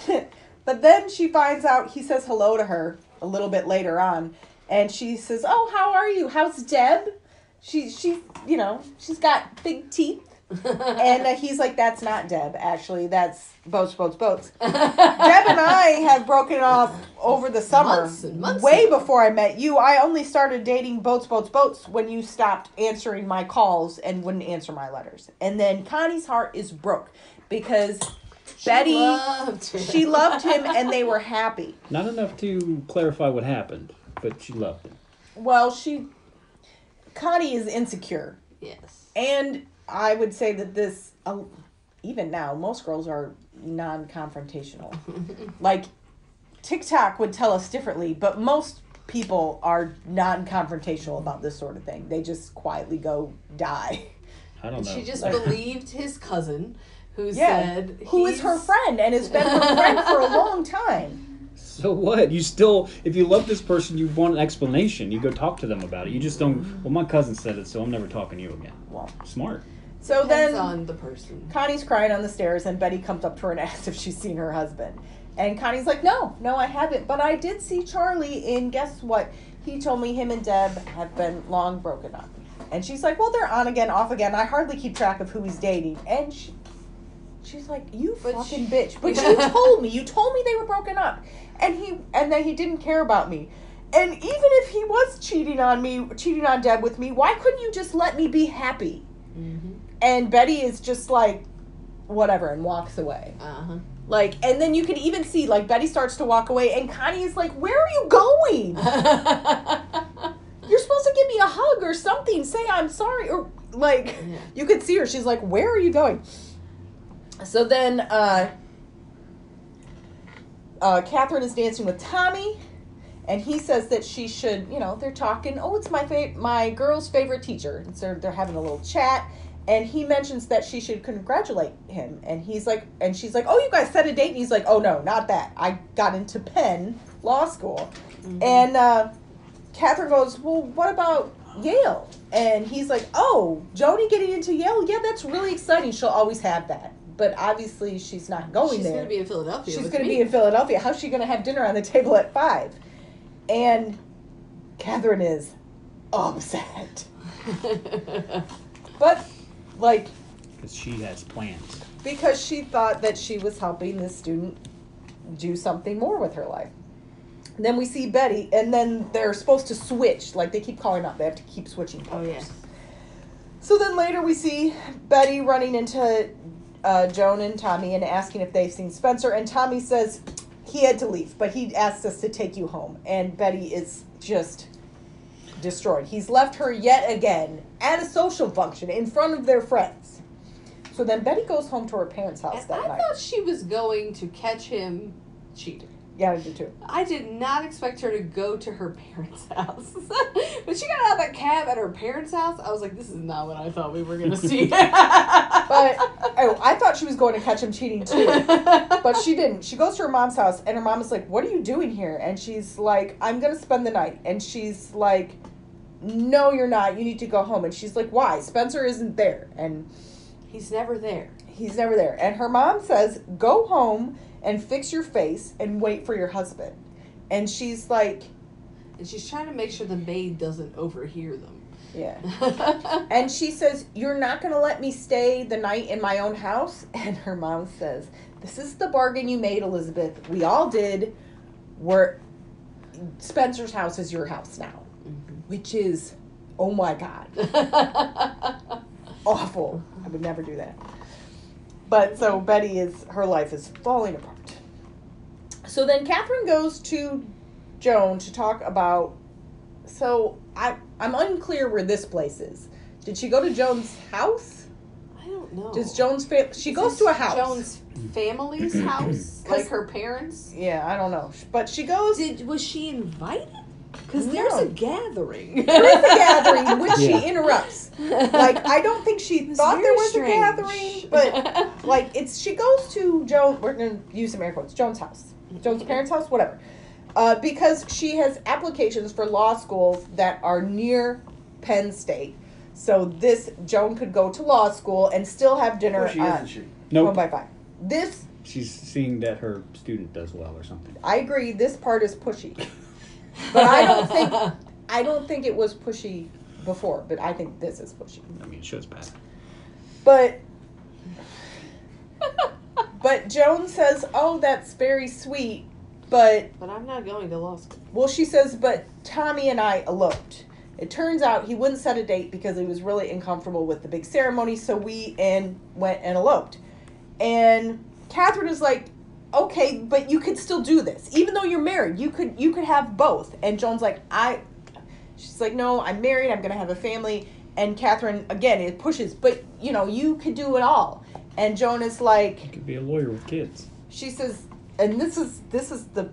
*laughs* But then she finds out he says hello to her a little bit later on and she says, "Oh, how are you? How's Deb?" She she, you know, she's got big teeth. and uh, he's like, "That's not Deb. Actually, that's boats, boats, boats." Deb and I have broken off over the summer, Months and months way ago. before I met you. I only started dating boats, boats, boats when you stopped answering my calls and wouldn't answer my letters. And then Connie's heart is broke because Betty, loved she loved him, and they were happy. Not enough to clarify what happened, but she loved him. Well, she, Connie is insecure, Yes. and I would say that this, uh, even now, most girls are non-confrontational. *laughs* like, TikTok would tell us differently, but most people are non-confrontational about this sort of thing. They just quietly go die. I don't know. She just Like, believed his cousin, who Yeah, said who is her friend and has been her friend for a *laughs* long time. *laughs* so what? You still, if you love this person, you want an explanation. You go talk to them about it. You just don't. Well, my cousin said it, so I'm never talking to you again. Well, Smart. so Depends then on the person. Connie's crying on the stairs, and Betty comes up to her and *laughs* asks if she's seen her husband. And Connie's like, No, no, I haven't. But I did see Charlie, and guess what? He told me him and Deb have been long broken up. And she's like, Well, they're on again, off again. I hardly keep track of who he's dating. And she, she's like, You But fucking she- bitch. *laughs* But you told me. You told me they were broken up. And he and that he didn't care about me. And even if he was cheating on me, cheating on Deb with me, why couldn't you just let me be happy? Mm-hmm. And Betty is just like, whatever, and walks away. Uh huh. Like, and then you can even see, like, Betty starts to walk away, and Connie is like, Where are you going? *laughs* You're supposed to give me a hug or something. Say I'm sorry. Or, like, Yeah. you could see her. She's like, Where are you going? So then, uh, uh, Catherine is dancing with Tommy, and he says that she should, you know, they're talking. Oh, it's my fa- my girl's favorite teacher. And so they're having a little chat, and he mentions that she should congratulate him, and he's like, and she's like, oh, you guys set a date, and he's like, oh no, not that. I got into Penn Law School, and uh, Catherine goes, well, what about Yale? And he's like, oh, Joni getting into Yale, yeah, that's really exciting. She'll always have that. But obviously, she's not going She's there. She's going to be in Philadelphia. She's going to be in Philadelphia. How's she going to have dinner on the table at five? And Catherine is upset. *laughs* But, like, Because she has plans. because she thought that she was helping this student do something more with her life. Then we see Betty, and then they're supposed to switch. Like, they keep calling up. They have to keep switching oh yes. So then later we see Betty running into uh, Joan and Tommy and asking if they've seen Spencer. And Tommy says he had to leave, but he asked us to take you home. And Betty is just destroyed. He's left her yet again at a social function in front of their friends. So then Betty goes home to her parents' house And that I night. thought she was going to catch him cheating. yeah, I do too. I did not expect her to go to her parents' *laughs* house. when she got out of that cab at her parents' house, I was like, this is not what I thought we were going to see. *laughs* *laughs* But oh, I thought she was going to catch him cheating too. but she didn't. She goes to her mom's house, and her mom is like, "What are you doing here?" And she's like, "I'm gonna spend the night." And she's like, "No, you're not. You need to go home." And she's like, "Why? Spencer isn't there." And He's never there. he's never there. And her mom says, "Go home and fix your face and wait for your husband." And she's like, And she's trying to make sure the maid doesn't overhear them. "Yeah." *laughs* And she says, You're not going to let me stay the night in my own house? *laughs* And her mom says, This is the bargain you made, Elizabeth. We all did. We're, Spencer's house is your house now. Mm-hmm. Which is, oh my God, *laughs* awful. I would never do that. But so Betty is, her life is falling apart. So then Catherine goes to Joan to talk about. So I, I'm unclear where this place is. Did she go to Joan's house? I don't know. Does Joan's fa- she Is goes this to a house? Joan's family's *clears throat* house, *clears throat* like her parents. Yeah, I don't know, but she goes. Did was she invited? Because there's No. a gathering. There is a *laughs* gathering which Yeah. she interrupts. *laughs* Like I don't think she It thought there was strange. a gathering, but like it's she goes to Joan. We're gonna use some air quotes. Joan's house, Joan's parents' house, whatever. Uh, because she has applications for law schools that are near Penn State. So this Joan could go to law school and still have dinner Or she at isn't she? one Nope. by five. This She's seeing that her student does well or something. I agree. This part is pushy, but I don't think I don't think it was pushy before. But I think this is pushy. I mean, it shows bad. But *laughs* but Joan says, "Oh, that's very sweet." But But I'm not going to law school. well, she says, "But Tommy and I eloped." It turns out he wouldn't set a date because he was really uncomfortable with the big ceremony, so we and went and eloped. And Catherine is like, okay, but you could still do this, even though you're married. You could you could have both. And Joan's like, I. She's like, no, I'm married. I'm gonna have a family. And Catherine again it pushes, but you know you could do it all. And Joan is like, You Could be a lawyer with kids. she says, and this is this is the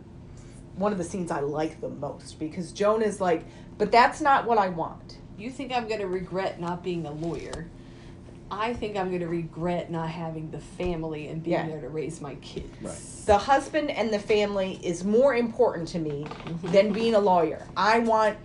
one of the scenes I like the most because Joan is like, but that's not what I want. You think I'm going to regret not being a lawyer? I think I'm going to regret not having the family and being Yeah. there to raise my kids. Right. The husband and the family is more important to me mm-hmm. than being a lawyer. I want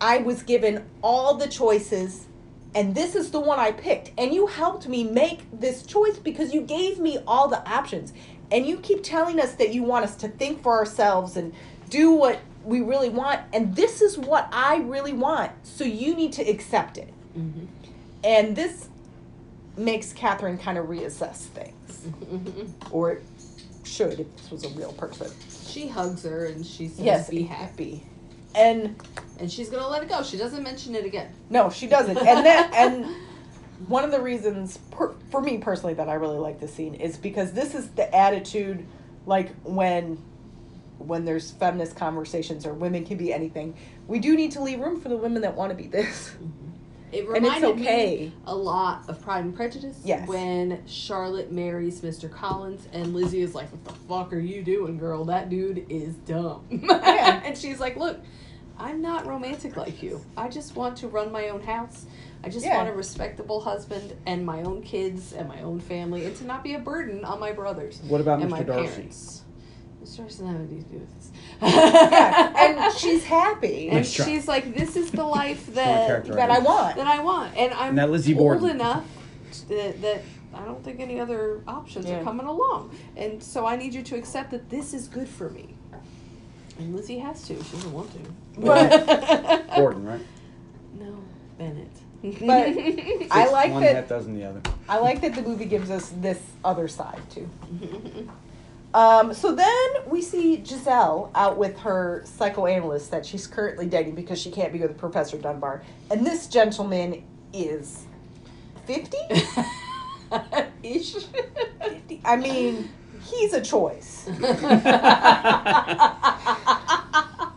I was given all the choices and this is the one I picked. And you helped me make this choice because you gave me all the options. And you keep telling us that you want us to think for ourselves and do what we really want. And this is what I really want. So you need to accept it. Mm-hmm. And this makes Catherine kind of reassess things. Mm-hmm. or it should if this was a real person. She hugs her and she says, Yes, be happy. And And she's going to let it go. She doesn't mention it again. No, she doesn't. And that and one of the reasons per, for me personally that I really like this scene is because this is the attitude like when when there's feminist conversations or women can be anything. We do need to leave room for the women that want to be this. Mm-hmm. It *laughs* And it's reminded okay. me a lot of Pride and Prejudice. Yes. When Charlotte marries Mr. Collins and Lizzie is like, What the fuck are you doing, girl? That dude is dumb. *laughs* Yeah. and she's like, Look, I'm not romantic like you. I just want to run my own house. I just Yeah. want a respectable husband and my own kids and my own family and to not be a burden on my brothers. What about and Mr. my Darcy? parents. Mr. Darcy doesn't have anything to do with this. yeah, and *laughs* she's happy. And Nice try. she's like, This is the *laughs* life that that I want. that I want, and I'm And that Lizzie old Borden. enough that, that I don't think any other options Yeah. are coming along, and so I need you to accept that this is good for me. And Lizzie has to; she doesn't want to. But Gordon, *laughs* right? no, Bennett. But *laughs* I like one that half dozen the other. I like that the movie gives us this other side too. *laughs* Um, so then we see Giselle out with her psychoanalyst that she's currently dating because she can't be with Professor Dunbar. And this gentleman is 50? *laughs* Ish. 50? I mean, he's a choice.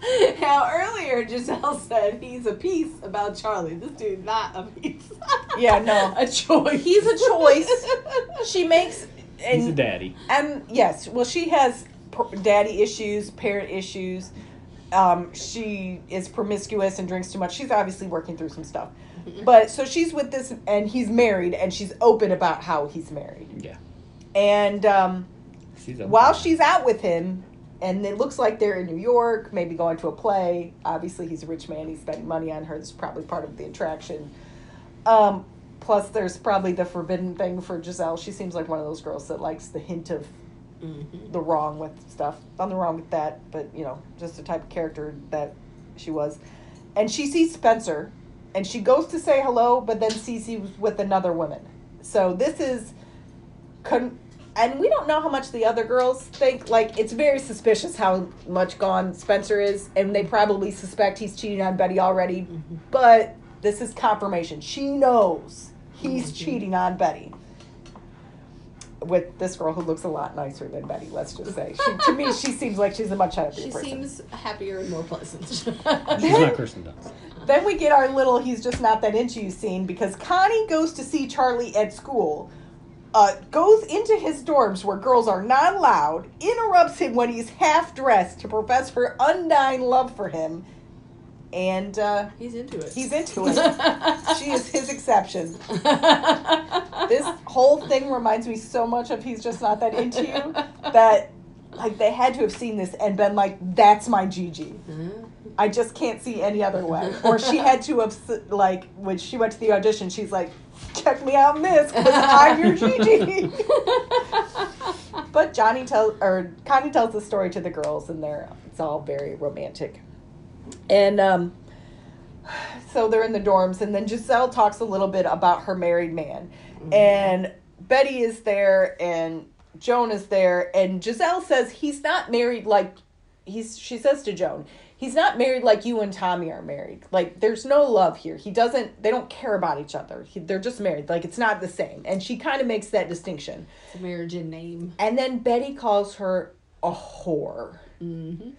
*laughs* Now earlier, Giselle said he's a piece about Charlie. This dude not a piece. *laughs* Yeah, no. *laughs* a choice. He's a choice. She makes. And, He's a daddy. And yes, well, she has per- daddy issues, parent issues. Um, she is promiscuous and drinks too much. She's obviously working through some stuff. But so she's with this, and he's married, and she's open about how he's married. Yeah. And um, She's while she's out with him, and it looks like they're in New York, maybe going to a play. Obviously, he's a rich man. He's spending money on her. This is probably part of the attraction. Um, plus, there's probably the forbidden thing for Giselle. She seems like one of those girls that likes the hint of Mhm. the wrong with stuff. Nothing wrong with that, but you know, just the type of character that she was. And she sees Spencer, and she goes to say hello, but then sees he was with another woman. So this is, con- and we don't know how much the other girls think. Like it's very suspicious how much gone Spencer is, and they probably suspect he's cheating on Betty already. Mm-hmm. But this is confirmation. She knows he's mm-hmm. cheating on Betty with this girl who looks a lot nicer than Betty. Let's just say, she, to me, she seems like she's a much happier She person. seems happier and more pleasant. *laughs* She's not Kirsten Dunst. Then we get our little "he's just not that into you" scene because Connie goes to see Charlie at school, uh, goes into his dorms where girls are not allowed, interrupts him when he's half dressed to profess her undying love for him, and uh, He's into it. he's into *laughs* it. she is his exception. *laughs* This whole thing reminds me so much of "He's Just Not That Into You" that like they had to have seen this and been like, "That's my Gigi." I just can't see any other way. Or she had to have like when she went to the audition, she's like, "Check me out in this, 'cause I'm your Gigi." *laughs* *laughs* but Johnny tells or Connie tells the story to the girls, and they're it's all very romantic. And um, so they're in the dorms, and then Giselle talks a little bit about her married man, and Betty is there, and Joan is there, and Giselle says he's not married like he's. She says to Joan, he's not married like you and Tommy are married. Like there's no love here. He doesn't. They don't care about each other. He, they're just married. Like it's not the same. And she kind of makes that distinction. It's a marriage in name. And then Betty calls her a whore. Mm-hmm.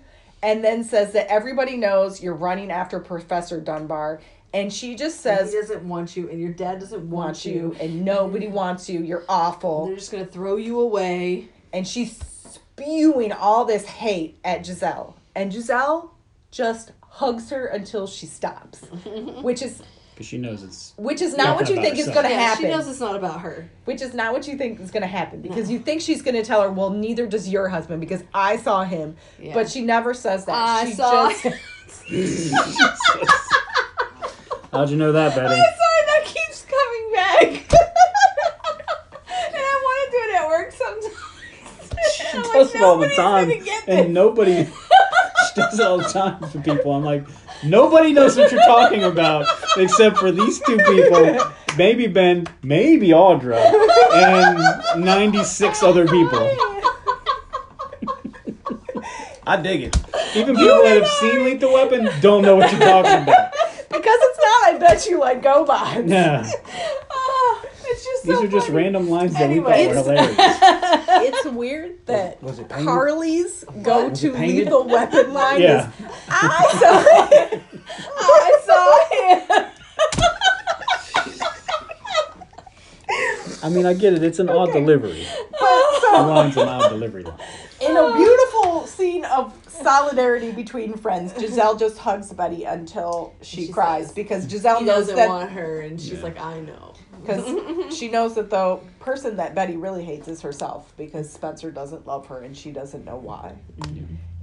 And then says that everybody knows you're running after Professor Dunbar. And she just And says, he doesn't want you, and your dad doesn't want, you. you, and nobody mm-hmm. wants you. You're awful. They're just gonna throw you away. and she's spewing all this hate at Giselle. And Giselle just hugs her until she stops, *laughs* which is Because she knows it's. which is not what you about think is going to yeah, happen. she knows it's not about her. which is not what you think is going to happen because you think she's going to tell her, "Well, neither does your husband because I saw him." Yeah. But she never says that. I she saw just *laughs* *laughs* How'd you know that, Betty? I'm sorry, that keeps coming back. and I want to do it at work sometimes. She I'm like, does it all the time, and nobody. She *laughs* does it all the time for people. I'm like, nobody knows what you're talking about except for these two people, maybe Ben, maybe Audra, and 96 other people. *laughs* I dig it. Even people that have seen Lethal Weapon don't know what you're talking about. because it's not. I bet you like go by. Yeah, Ah, *laughs* it's just these so are just funny. random lines that Anyway, we thought were *laughs* hilarious. It's weird that Was it painted? Carly's go Was to painted? lethal weapon *laughs* line Yeah. is I saw him. I saw him. I mean, I get it. It's an odd delivery. Uh, the line's an odd delivery line. In a beautiful scene of solidarity between friends, Giselle just hugs Buddy until she, She cries says because Giselle He knows doesn't that want her, and she's Yeah. like, I know. Because *laughs* she knows that the person that Betty really hates is herself because Spencer doesn't love her and she doesn't know why.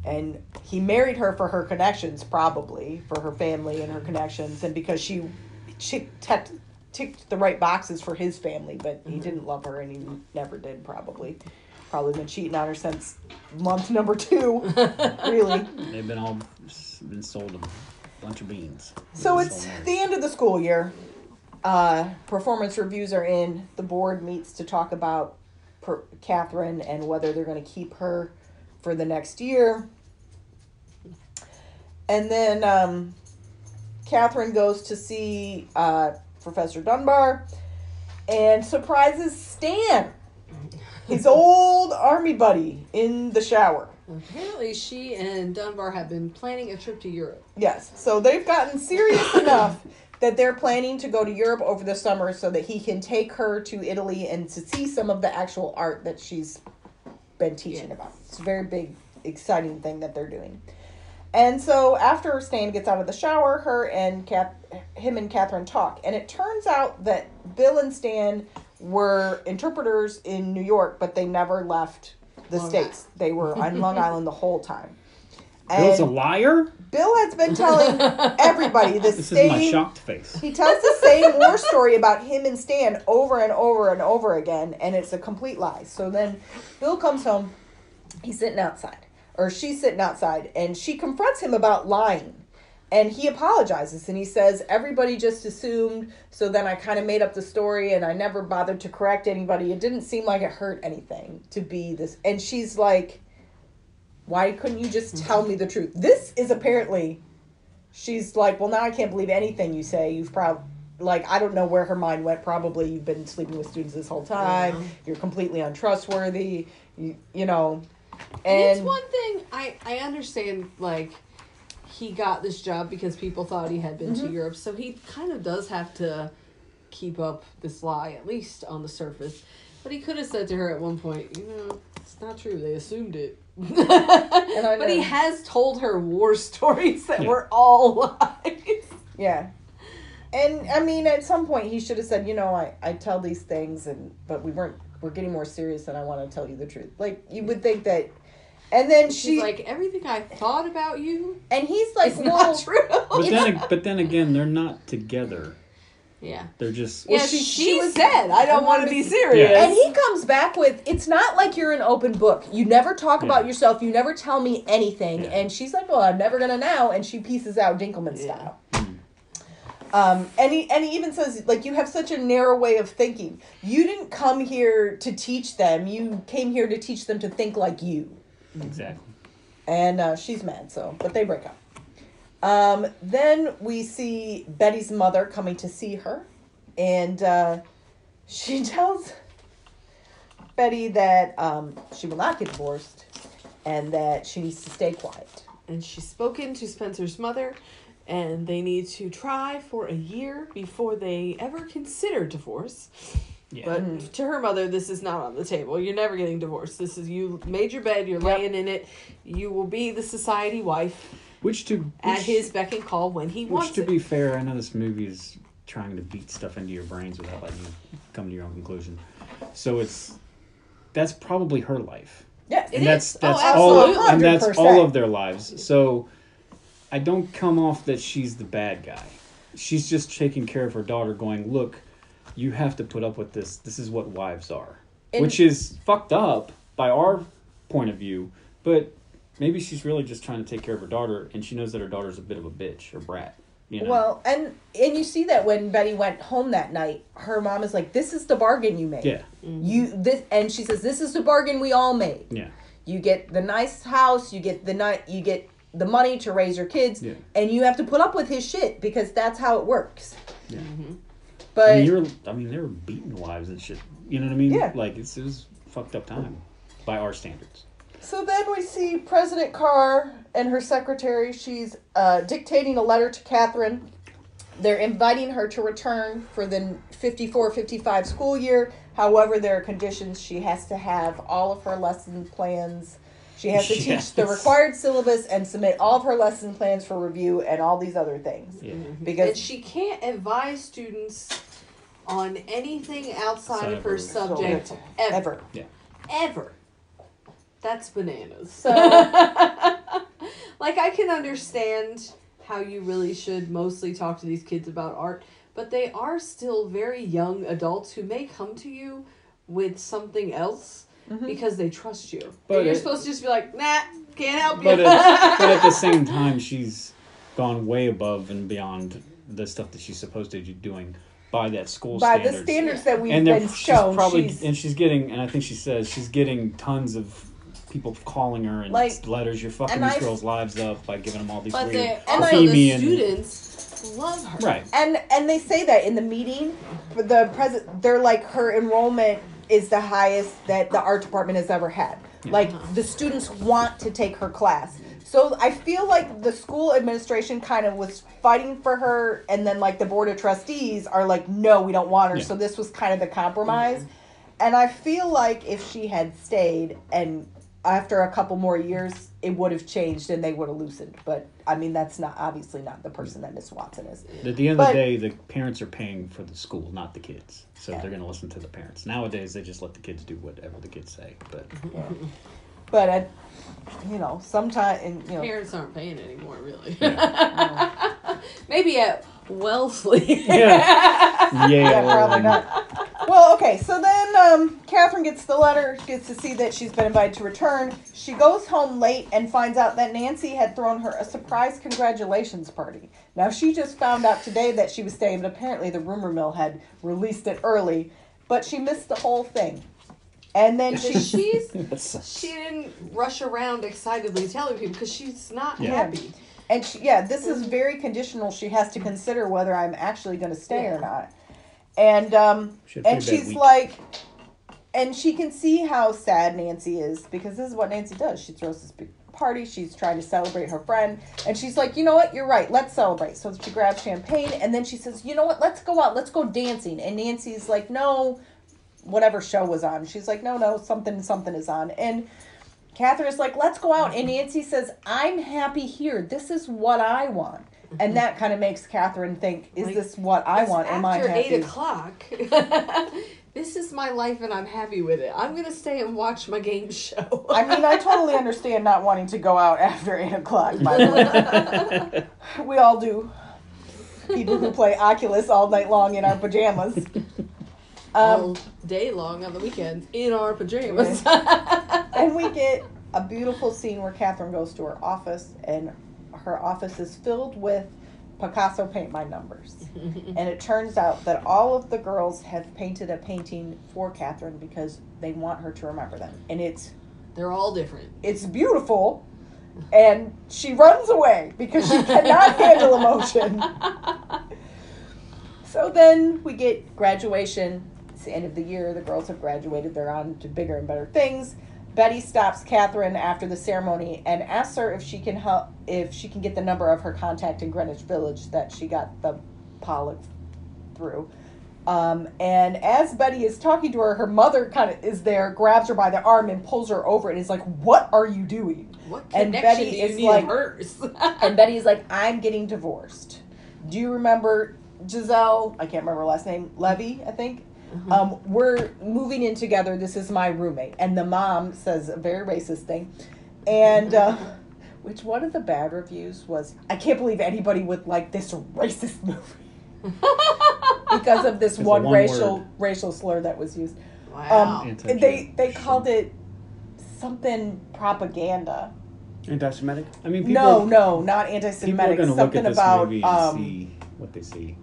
And he married her for her connections, probably for her family and her connections, and because she she ticked, ticked the right boxes for his family, but he mm-hmm. didn't love her and he never did, probably. Probably been cheating on her since month number two, *laughs* really. They've been all been sold a bunch of beans. So it's the end of the school year. Uh, performance reviews are in. The board meets to talk about per- Catherine and whether they're going to keep her for the next year. And then um, Catherine goes to see uh, Professor Dunbar and surprises Stan, his *laughs* old army buddy, in the shower. Apparently, she and Dunbar have been planning a trip to Europe. Yes. So they've gotten serious enough *laughs* that they're planning to go to Europe over the summer so that he can take her to Italy and to see some of the actual art that she's been teaching Yeah. about. It's a very big, exciting thing that they're doing. And so after Stan gets out of the shower, her and Kath, him and Catherine talk, and it turns out that Bill and Stan were interpreters in New York, but they never left the Long states. They were on Long *laughs* Island the whole time. Bill's a liar? Bill has been telling *laughs* everybody the This is my same. shocked face. He tells the same war story about him and Stan over and over and over again, and it's a complete lie. So then Bill comes home, he's sitting outside, or she's sitting outside, and she confronts him about lying. And he apologizes and he says, Everybody just assumed, so then I kind of made up the story and I never bothered to correct anybody. It didn't seem like it hurt anything to be this. And she's like, Why couldn't you just tell me the truth? This is apparently she's like, well, now I can't believe anything you say. You've probably, like, I don't know where her mind went. Probably you've been sleeping with students this whole time. Yeah. You're completely untrustworthy. You, you know, And it's one thing I I understand like he got this job because people thought he had been Mm-hmm. to Europe, so he kind of does have to keep up this lie at least on the surface. But he could have said to her at one point, you know, it's not true. They assumed it. I *laughs* but he has told her war *laughs* stories that Yeah. were all lies. yeah. And I mean, at some point, he should have said, you know, I, I tell these things, and but we weren't. We're getting more serious, and I want to tell you the truth. Like you would think that, and then She's she like, everything I thought about you and he's like, is well, not true. But then, but then again, they're not together. Yeah. They're just. Yeah, she- she, she was- said, I don't want to be serious. Yeah. And he comes back with, it's not like you're an open book. You never talk Yeah. about yourself. You never tell me anything. Yeah. And she's like, well, I'm never going to now. And she pieces out Dinkelman Yeah. style. Um, and he and he even says like you have such a narrow way of thinking. You didn't come here to teach them. You came here to teach them to think like you. Exactly. And uh, she's mad. So, but they break up. Um, then we see Betty's mother coming to see her, and uh, she *laughs* tells Betty that um, she will not get divorced and that she needs to stay quiet. And she's spoken to Spencer's mother, and they need to try for a year before they ever consider divorce. Yeah. But to her mother, this is not on the table. You're never getting divorced. This is you made your bed, you're laying in it. You will be the society wife which to at his beck and call when he Which, wants to it. be fair, I know this movie is trying to beat stuff into your brains without letting you come to your own conclusion. So it's that's probably her life, Yes. It and that's is. Oh, all, absolutely. and that's all of their lives. So I don't come off that she's the bad guy. She's just taking care of her daughter, going, "Look, you have to put up with this. This is what wives are," And- which is fucked up by our point of view, but. Maybe she's really just trying to take care of her daughter, and she knows that her daughter's a bit of a bitch or brat. You know? Well, and and you see that when Betty went home that night, her mom is like, "This is the bargain you made. yeah, mm-hmm. You this," and she says, "This is the bargain we all made. yeah. You get the nice house, you get the night, you get the money to raise your kids, Yeah. and you have to put up with his shit because that's how it works." Yeah. Mm-hmm. But I mean, you're, I mean, they were beating wives and shit. You know what I mean? Yeah. Like it's it was fucked up time by our standards. So then we see President Carr and her secretary. She's uh, dictating a letter to Catherine. They're inviting her to return for the 54 55 school year. However, there are conditions. She has to have all of her lesson plans. She has to teach the required syllabus and submit all of her lesson plans for review and all these other things. Yeah. And Because she can't advise students on anything outside Outside of of her her subject ever. ever. Ever. That's bananas. So *laughs* like I can understand how you really should mostly talk to these kids about art, but they are still very young adults who may come to you with something else mm-hmm. because they trust you. But and you're it- supposed to just be like, nah, can't help you. But *laughs* at, but at the same time, she's gone way above and beyond the stuff that she's supposed to be doing by that school by standards. the standards that we've and they're- been she's shown, probably she's, and she's getting and I think she says she's getting tons of people calling her and Like- letters. You're fucking these I- girls' lives up by giving them all these but weird they And also the students love her. right. and and they say that in the meeting the president they're like her enrollment is the highest that the art department has ever had like the students want to take her class so i feel like the school administration kind of was fighting for her and then like the board of trustees are like no we don't want her Yeah. so this was kind of the compromise mm-hmm. and i feel like if she had stayed and after a couple more years it would have changed and they would have loosened but i mean that's not obviously not the person that miss watson is At the end But- of the day, the parents are paying for the school, not the kids. So Yeah. they're going to listen to the parents. Nowadays, they just let the kids do whatever the kids say. But But I, you know, sometimes you know, Parents aren't paying anymore, really. yeah, *laughs* Maybe at Wellesley. *laughs* yeah, yeah, probably not. Well, okay, so then um, Catherine gets the letter, gets to see that she's been invited to return. She goes home late and finds out that Nancy had thrown her a surprise congratulations party. Now she just found out today that she was staying, but apparently the rumor mill had released it early, but she missed the whole thing. And then she she's *laughs* she didn't rush around excitedly telling people because she's not Yeah. happy. And she, yeah, this is very conditional. She has to consider whether I'm actually going to stay or not. And um, She and she's week. like, and she can see how sad Nancy is because this is what Nancy does. She throws this big party. She's trying to celebrate her friend, and she's like, you know what? You're right. Let's celebrate. So she grabs champagne, and then she says, you know what? Let's go out. Let's go dancing. And Nancy's like, no, whatever show was on. She's like, no, no, something, something is on. And Catherine is like, let's go out. And mm-hmm. Nancy says, I'm happy here. This is what I want. And mm-hmm. that kind of makes Catherine think, is Like, this what I want? Am I After eight o'clock, *laughs* this is my life and I'm happy with it. I'm gonna stay and watch my game show. I mean, I totally understand not wanting to go out after 8 o'clock, by the way. *laughs* we all do. People who play Oculus all night long in our pajamas. *laughs* Um, all day long on the weekends in our pajamas. *laughs* and we get a beautiful scene where Catherine goes to her office, and her office is filled with Picasso paint by numbers. *laughs* and it turns out that all of the girls have painted a painting for Catherine because they want her to remember them. And it's They're all different. it's beautiful, and she runs away because she cannot *laughs* handle emotion. So then we get graduation. It's the end of the year. The girls have graduated. They're on to bigger and better things. Betty stops Catherine after the ceremony and asks her if she can help if she can get the number of her contact in Greenwich Village that she got the Pollock through. Um, and as Betty is talking to her, her mother kind of is there, grabs her by the arm and pulls her over, and is like, "What are you doing?" What And Betty do you is need like- hers? *laughs* And Betty's like, I'm getting divorced. Do you remember Giselle? I can't remember her last name. Levy, I think. Um, we're moving in together. This is my roommate. And the mom says a very racist thing. And, uh, *laughs* which one of the bad reviews was, I can't believe anybody would like this racist *laughs* movie *laughs* because of this one, one racial word. racial slur that was used. wow. Um, they they called it something propaganda. Anti-Semitic. I mean, people, No, no, not people are anti-Semitic. going to look Something at this about movie and um, see what they see.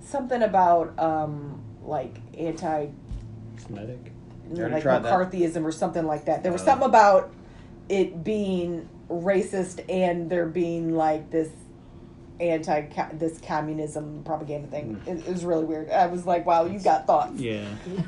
something about um, like anti, Semitic. like tried that. McCarthyism or something like that. There was Uh. something about it being racist and there being like this anti this communism propaganda thing. Mm. It, it was really weird. I was like, wow, you got thoughts. Yeah. *laughs*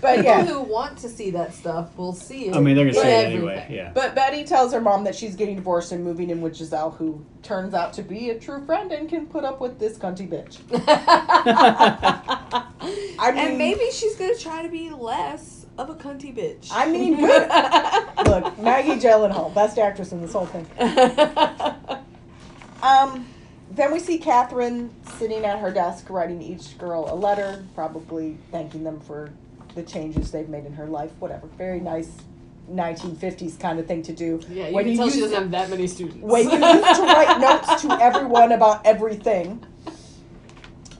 but People yeah. who want to see that stuff will see it. I mean, they're going to see it everything. anyway. Yeah. But Betty tells her mom that she's getting divorced and moving in with Giselle, who turns out to be a true friend and can put up with this cunty bitch. *laughs* I mean, and maybe she's gonna try to be less of a cunty bitch. I mean, *laughs* good. Look, Maggie Gyllenhaal, best actress in this whole thing. *laughs* Um, then we see Catherine sitting at her desk writing each girl a letter, probably thanking them for the changes they've made in her life. Whatever. Very nice 1950s kind of thing to do. yeah, you When can tell she doesn't have that many students. when you used to write notes to everyone about everything.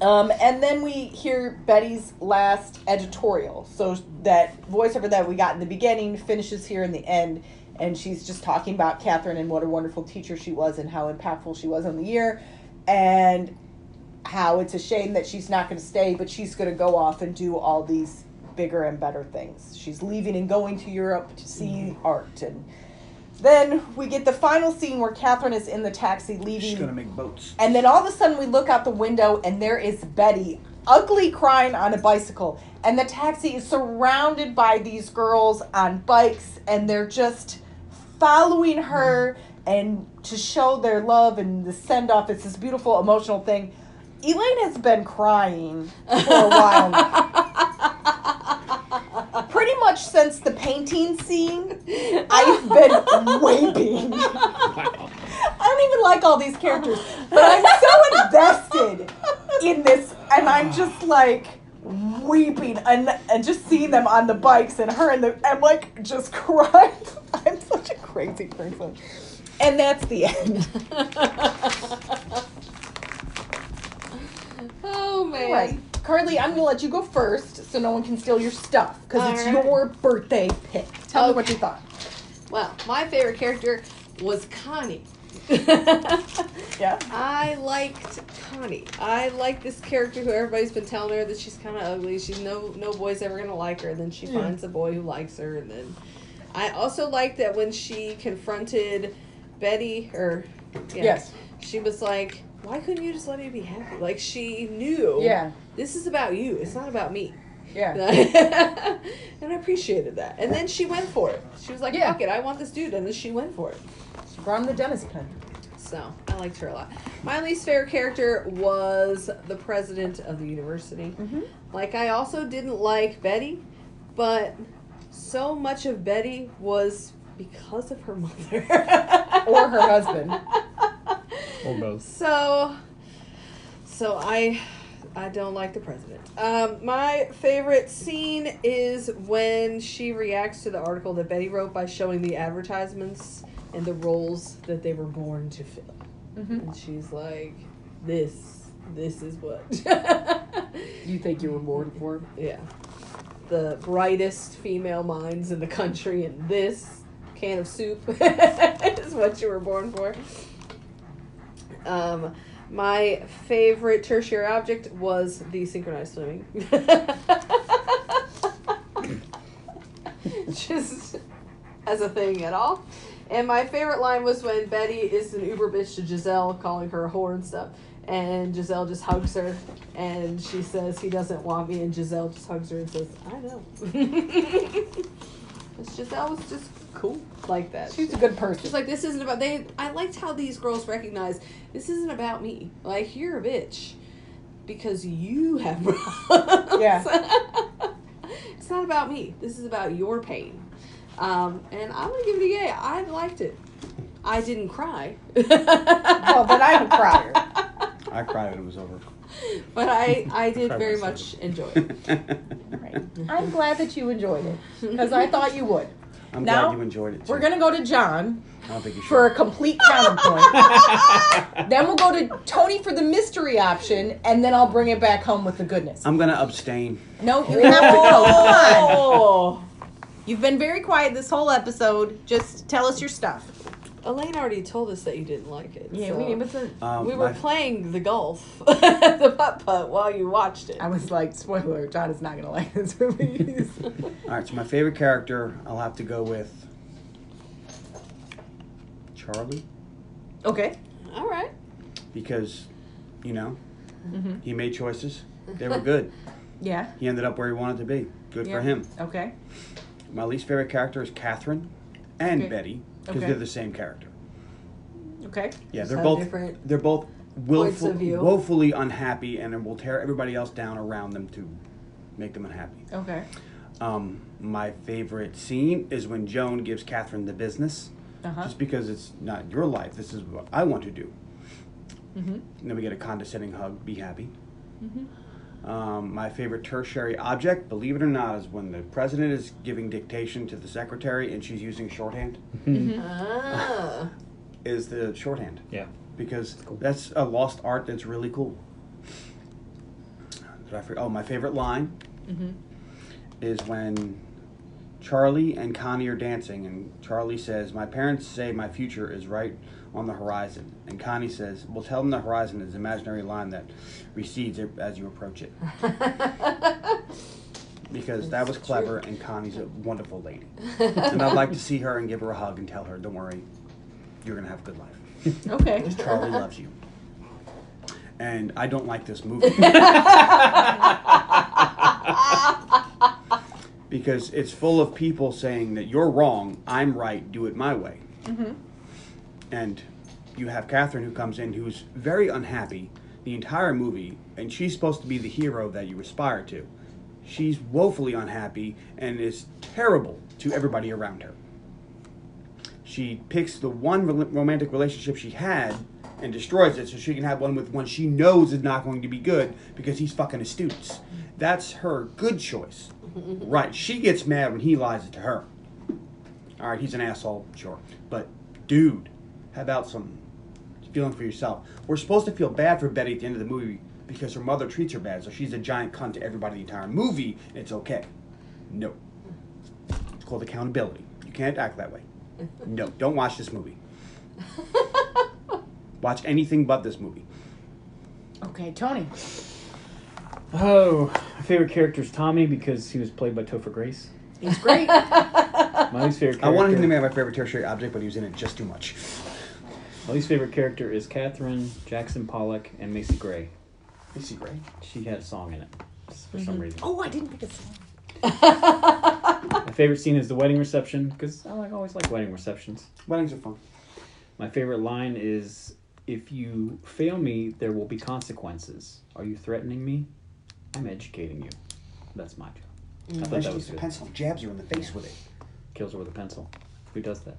Um, and then we hear Betty's last editorial. So that voiceover that we got in the beginning finishes here in the end. And she's just talking about Catherine and what a wonderful teacher she was and how impactful she was on the year. And how it's a shame that she's not going to stay, but she's going to go off and do all these bigger and better things. She's leaving and going to Europe to see art. And then we get the final scene where Catherine is in the taxi She's leaving. gonna make boats. And then all of a sudden, we look out the window, and there is Betty, ugly crying on a bicycle. And the taxi is surrounded by these girls on bikes, and they're just following her and to show their love and the send off. It's this beautiful, emotional thing. Elaine has been crying for a while now. Pretty *laughs* much since the painting scene, I've been weeping. Wow. I don't even like all these characters, but I'm so invested in this, and I'm just like weeping and and just seeing them on the bikes and her and the I'm like just crying. *laughs* I'm such a crazy person, and that's the end. *laughs* oh man. Right, Carly, I'm gonna let you go first, so no one can steal your stuff because it's right. your birthday pick. Tell me what you thought. Well, my favorite character was Connie. *laughs* Yeah. I liked Connie. I like this character who everybody's been telling her that she's kind of ugly. She's no no boy's ever gonna like her. And then she Yeah. finds a boy who likes her, and then I also like that when she confronted Betty, or yeah, Yes. she was like, "Why couldn't you just let me be happy?" Like she knew, Yeah. this is about you. It's not about me. Yeah. *laughs* and I appreciated that. And then she went for it. She was like, Yeah. "Fuck it, I want this dude," and then she went for it. She brought him the Dennis pen. So I liked her a lot. My least favorite character was the president of the university. Mhm. Like I also didn't like Betty, but so much of Betty was because of her mother Or her husband. *laughs* Or both. So, so I, I don't like the president. Um, my favorite scene is when she reacts to the article that Betty wrote by showing the advertisements and the roles that they were born to fill. Mm-hmm. And she's like, "This, this is what." *laughs* You think you were born for? yeah, the brightest female minds in the country, and this can of soup *laughs* is what you were born for. Um, my favorite tertiary object was the synchronized swimming. *laughs* Just, as a thing at all. And my favorite line was when Betty is an uber bitch to Giselle, calling her a whore and stuff. And Giselle just hugs her, and she says he doesn't want me, and Giselle just hugs her and says, "I know." *laughs* Giselle was just cool like that. She's a good person. She's like, this isn't about they. I liked how these girls recognize this isn't about me. Like you're a bitch because you have *laughs* problems. Yeah. *laughs* it's not about me. This is about your pain. Um, and I'm gonna give it a yay. I liked it. I didn't cry. well, then I'm a crier. I cried when it was over. But I, *laughs* I did Cried very myself. much enjoy it. Right. I'm glad that you enjoyed it because I thought you would. I'm Now, glad you enjoyed it too. We're gonna go to John I don't think you should. for a complete counterpoint. *laughs* then we'll go to Tony for the mystery option, and then I'll bring it back home with the goodness. I'm gonna abstain. No, you have to go. Come on. Oh, You've been very quiet this whole episode. Just tell us your stuff. Elaine already told us that you didn't like it. Yeah, so- we need to. Um, We were playing the golf, *laughs* the putt putt, while you watched it. I was like, spoiler: John is not gonna like this movie. *laughs* All right, so my favorite character, I'll have to go with Charlie okay. All right. because, you know, Mm-hmm. he made choices. They were *laughs* good. Yeah. He ended up where he wanted to be. Good Yeah. for him. Okay. My least favorite character is Catherine and Okay. Betty because Okay. they're the same character. Okay. Yeah, they're have both different they're both points willful, of view. woefully unhappy and will tear everybody else down around them to make them unhappy. Okay. Um, my favorite scene is when Joan gives Catherine the business, Uh huh. just because it's not your life. This is what I want to do. Mm-hmm. And then we get a condescending hug. Be happy. Mm-hmm. Um, my favorite tertiary object, believe it or not, is when the president is giving dictation to the secretary and she's using shorthand. *laughs* Ah. Is the shorthand Yeah. because Cool. that's a lost art that's really cool. Did I for- oh, my favorite line Mm-hmm. is when Charlie and Connie are dancing, and Charlie says, "My parents say my future is right on the horizon," and Connie says, "Well, tell them the horizon is an imaginary line that recedes as you approach it." *laughs* Because that was clever, and Connie's a wonderful lady, and I'd like to see her and give her a hug and tell her, "Don't worry, you're gonna have a good life." *laughs* Okay. Charlie loves you. And I don't like this movie. *laughs* because it's full of people saying that you're wrong, I'm right, do it my way. Mm-hmm. And you have Catherine who comes in who's very unhappy the entire movie, and she's supposed to be the hero that you aspire to. She's woefully unhappy and is terrible to everybody around her. She picks the one romantic relationship she had and destroys it so she can have one with one she knows is not going to be good because he's fucking his students. That's her good choice. right. She gets mad when he lies to her. All right, he's an asshole, sure. But, dude, how about some feeling for yourself? We're supposed to feel bad for Betty at the end of the movie because her mother treats her bad, so she's a giant cunt to everybody the entire movie, and it's okay. No. It's called accountability. You can't act that way. No, don't watch this movie. *laughs* Watch anything but this movie. Okay, Tony. Oh, my favorite character is Tommy because he was played by Topher Grace. He's great. *laughs* My least favorite character. I wanted him to be my favorite tertiary object, but he was in it just too much. My least favorite character is Catherine, Jackson Pollock, and Macy Gray. Macy Gray? She had a song in it for some mm-hmm. reason. oh, I didn't pick a song. *laughs* My favorite scene is the wedding reception because I like always like wedding receptions. Weddings are fun. My favorite line is, "If you fail me, there will be consequences. Are you threatening me? I'm educating you. That's my job." I mm. thought Then she that was gets a good. pencil, jabs her in the face with it. Kills her with a pencil. Who does that?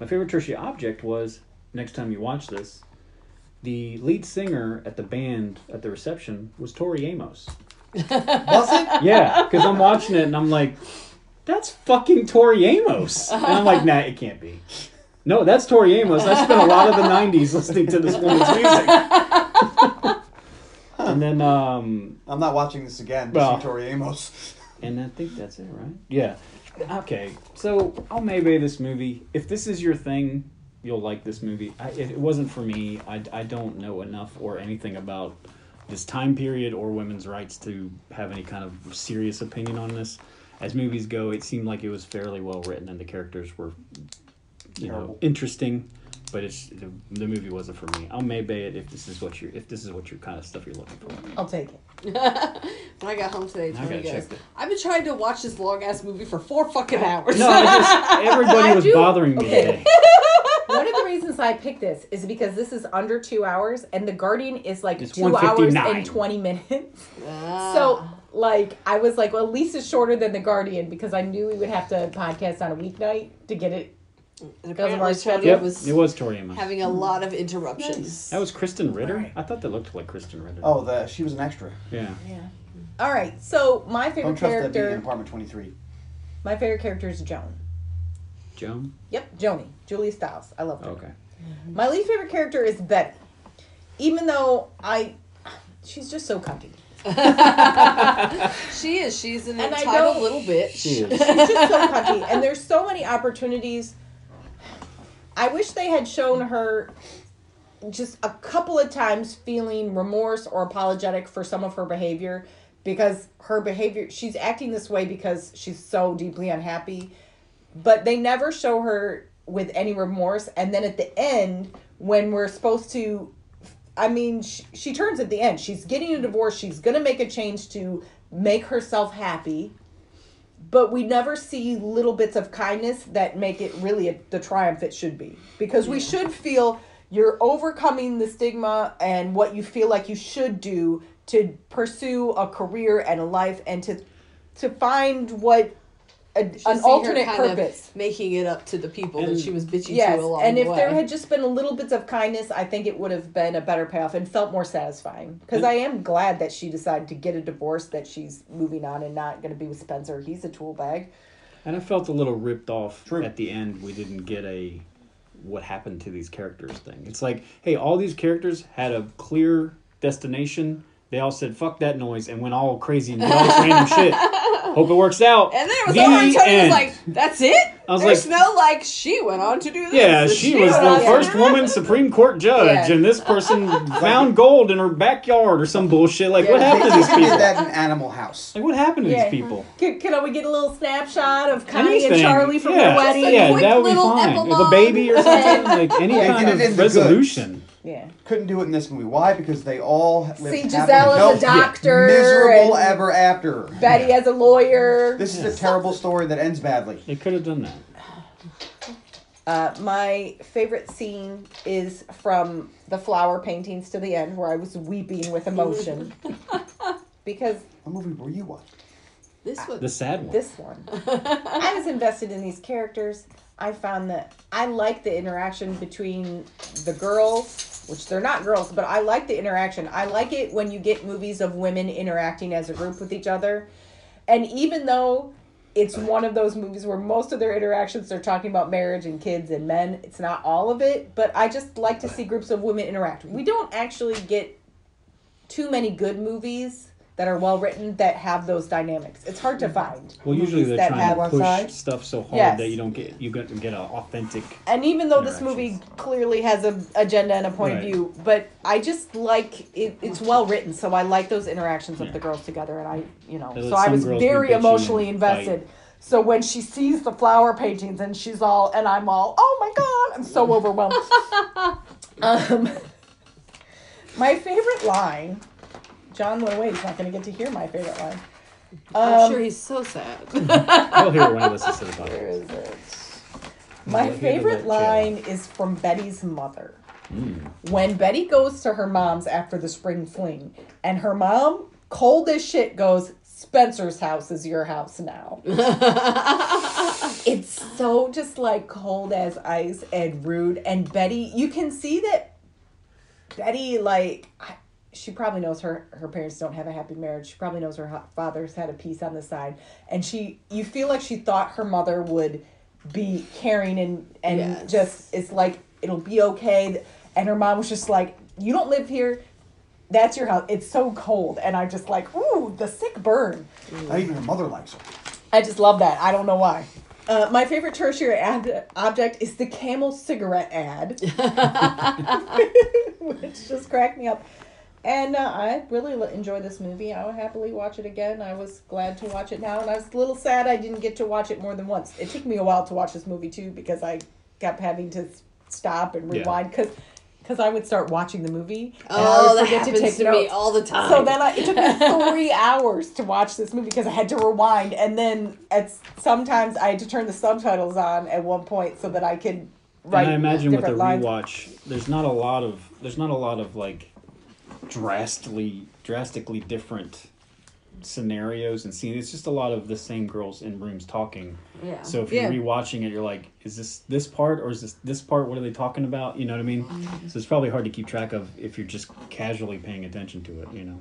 My favorite tertiary object was next time you watch this, the lead singer at the band at the reception was Tori Amos. Was it? *laughs* Yeah, because I'm watching it and I'm like, that's fucking Tori Amos. And I'm like, nah, it can't be. No, that's Tori Amos. I spent a lot of the 90s listening to this woman's music. *laughs* and then, um, I'm not watching this again. Well- Well, Tori Amos. *laughs* and I think that's it, right? Yeah. Okay, so I'll maybe this movie. If this is your thing, you'll like this movie. I, if it wasn't for me, I, I don't know enough or anything about this time period or women's rights to have any kind of serious opinion on this. as movies go, it seemed like it was fairly well written and the characters were, you know, interesting. But it's the, the movie wasn't for me. I'll maybe it if this is what you are if this is what your kind of stuff you're looking for. I'll take it. *laughs* when I got home today, I Tony gotta goes, check that. I've been trying to watch this long ass movie for four fucking hours. No, just everybody *laughs* was do- bothering me okay. today. *laughs* One of the reasons I picked this is because this is under two hours, and The Guardian is like It's two hours 159. and twenty minutes. Ah. So, like, I was like, well, at least it's shorter than The Guardian because I knew we would have to podcast on a weeknight to get it. And Because of our Tony schedule. Yep, was it was Tori Amos. having a lot of interruptions. That was Krysten Ritter. Alright. I thought that looked like Krysten Ritter. Oh, the she was an extra. yeah. Yeah. All right. So my favorite character. Don't trust that being in character, apartment 23. my favorite character is Joan. Joan. Yep, Joni, Julia Stiles. I love her. Okay. Mm-hmm. My least favorite character is Betty. Even though I, she's just so cunty. *laughs* She is. She's an And I entitled don't- little bitch. She is. She's just so cunty, and there's so many opportunities. I wish they had shown her just a couple of times feeling remorse or apologetic for some of her behavior because her behavior she's acting this way because she's so deeply unhappy but they never show her with any remorse. And then at the end when we're supposed to i mean she, she turns at the end. She's getting a divorce. She's going to make a change to make herself happy. But we never see little bits of kindness that make it really a, the triumph it should be. Because we should feel you're overcoming the stigma and what you feel like you should do to pursue a career and a life and to to find what a, Should see an her alternate kind of purpose making it up to the people that she was bitching yes to along and if way. there had just been a little bits of kindness i think it would have been a better payoff and felt more satisfying because i am glad that she decided to get a divorce that she's moving on and not going to be with spencer he's a tool bag And I felt a little ripped off True. at the end. We didn't get a what happened to these characters thing. It's like, hey, all these characters had a clear destination. They all said "fuck that noise" and went all crazy and did all this random shit. *laughs* Hope it works out. and then it was The over, and Tony end. was like, "That's it." I was There's like- no like. She went on to do this. Yeah, and she was the first woman. Supreme Court judge, Yeah. and this person *laughs* found gold in her backyard or some bullshit. Like, what happened to They these did people? that in Animal House. Like, what happened to Yeah. these people? Can, can we get a little snapshot of Connie Anything. and Charlie from yeah. the wedding? Just Yeah, quick that would be little fine. If a baby or something, like any They kind did it in of the goods. resolution. Yeah. Couldn't do it in this movie. Why? Because they all lived See, happily- Giselle as Nope. a doctor. Miserable and ever after. Betty as a lawyer. This is a terrible story that ends badly. They could have done that. Uh, my favorite scene is from the flower paintings to the end, where I was weeping with emotion. *laughs* because What movie were you watching? This was The sad one. this one, I was invested in these characters. I found that I like the interaction between the girls, which they're not girls, but I like the interaction. I like it when you get movies of women interacting as a group with each other. And even though it's one of those movies where most of their interactions they're talking about marriage and kids and men, it's not all of it, but I just like to see groups of women interact. We don't actually get too many good movies that are well written that have those dynamics. It's hard to find. Well, usually they're that trying to push outside? stuff so hard Yes. that you don't get you get get an authentic. And even though this movie clearly has a agenda and a point Right. of view, but I just like it, it's well written, so I like those interactions of the girls together, and I, you know, so I was very emotionally invested. So when she sees the flower paintings and she's all, and I'm all, oh my god, I'm so *laughs* overwhelmed. um, *laughs* my favorite line, John went away. He's not going to get to hear my favorite line. I'm Um, sure he's so sad. *laughs* I'll hear it when I listen to the Where podcast. is it? My Here to favorite let line is from Betty's mother. Mm. When Betty goes to her mom's after the spring fling, and her mom, cold as shit, goes, Spencer's house is your house now. *laughs* it's so just like cold as ice and rude. And Betty, you can see that Betty, like, I- she probably knows her her parents don't have a happy marriage. She probably knows her father's had a piece on the side, and she you feel like she thought her mother would be caring and and Yes. just it's like it'll be okay. And her mom was just like, "You don't live here. That's your house. It's so cold." And I'm just like, "Ooh, the sick burn." Not even her mother likes her. I just love that. I don't know why. Uh, my favorite tertiary ad- object is the Camel cigarette ad, *laughs* *laughs* which just cracked me up. And uh, I really l- enjoyed this movie. I would happily watch it again. I was glad to watch it now, and I was a little sad I didn't get to watch it more than once. It took me a while to watch this movie too because I kept having to stop and rewind because because I would start watching the movie. and I Oh, would that happens to, me notes. all the time. So then I, it took me *laughs* three hours to watch this movie because I had to rewind, and then at sometimes I had to turn the subtitles on at one point so that I could write. and I imagine with a different lines. rewatch, there's not a lot of there's not a lot of like drastically drastically different scenarios and scenes. It's just a lot of the same girls in rooms talking. yeah. So if you're Yeah. rewatching it, you're like, is this this part or is this this part? What are they talking about? You know what I mean? Mm-hmm. So it's probably hard to keep track of if you're just casually paying attention to it. You know,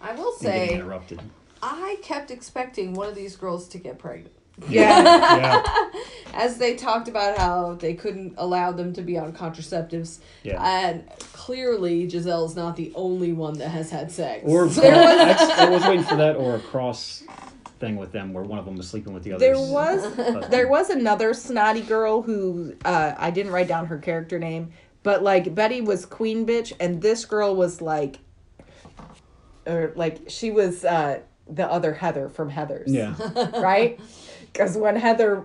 I will say, interrupted. I kept expecting one of these girls to get pregnant. Yeah. yeah, *laughs* As they talked about how they couldn't allow them to be on contraceptives. yeah. And clearly, Giselle's not the only one that has had sex. Or *laughs* I, I was waiting for that, or a cross thing with them where one of them was sleeping with the other. There was husband. there was another snotty girl who uh, I didn't write down her character name, but like Betty was queen bitch, and this girl was like, or like she was uh, the other Heather from Heathers, Yeah, right? Because when Heather,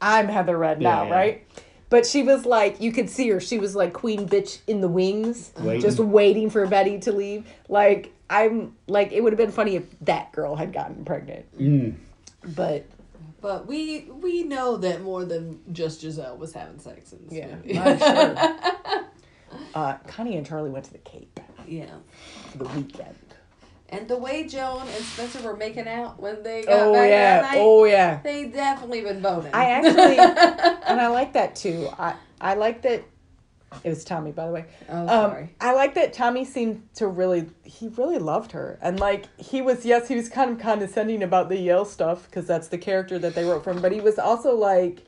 I'm Heather Red now, Yeah, yeah. right? But she was like, you could see her. She was like queen bitch in the wings, Waiting. just waiting for Betty to leave. Like I'm like, it would have been funny if that girl had gotten pregnant, Mm. but But we we know that more than just Giselle was having sex in this Yeah, movie. I'm sure. *laughs* uh, Connie and Charlie went to the Cape yeah. for the weekend. And the way Joan and Spencer were making out when they got Oh back that yeah, night, oh yeah. they definitely been boning. I actually, *laughs* and I like that too. I I like that. It was Tommy, by the way. oh, Um, sorry. I like that Tommy seemed to really, he really loved her, and like he was, yes, he was kind of condescending about the Yale stuff because that's the character that they wrote from, but he was also like,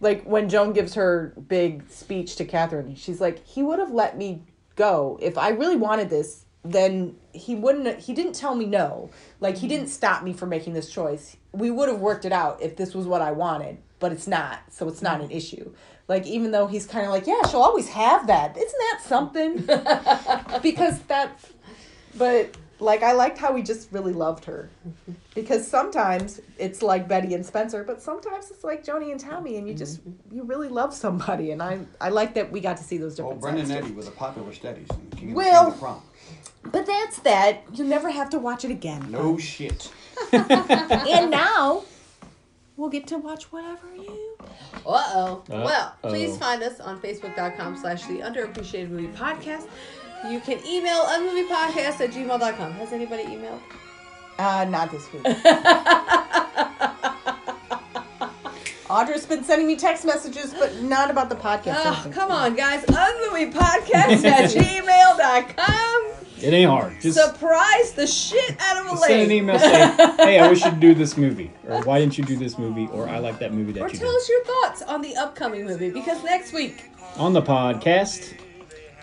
like when Joan gives her big speech to Catherine, she's like, he would have let me go if I really wanted this. Then he wouldn't. He didn't tell me no. Like he didn't stop me from making this choice. We would have worked it out if this was what I wanted, but it's not. So it's not an issue. Like even though he's kind of like, yeah, she'll always have that. Isn't that something? *laughs* because that's. But like I liked how we just really loved her, because sometimes it's like Betty and Spencer, but sometimes it's like Joni and Tommy, and you mm-hmm. just you really love somebody, and I I like that we got to see those Oh, different. Brendan sides, too. Eddy with a popular and King of, Well- of the Prom. But that's that. You never have to watch it again. No shit. *laughs* and now we'll get to watch whatever you. Uh-oh. Uh-oh. Well, please find us on facebook.com slash the underappreciated movie podcast. You can email unmoviepodcast at gmail.com. Has anybody emailed? Uh, not this week. *laughs* Audra's been sending me text messages, but not about the podcast. Oh, come on, guys. Unmoviepodcast at *laughs* gmail.com. it ain't hard. Just Surprise the shit out of a send an lady. email saying, *laughs* "Hey, I wish you'd do this movie," or "Why didn't you do this movie?" or "I like that movie that you." Or you tell did." us your thoughts on the upcoming movie because next week, On the podcast,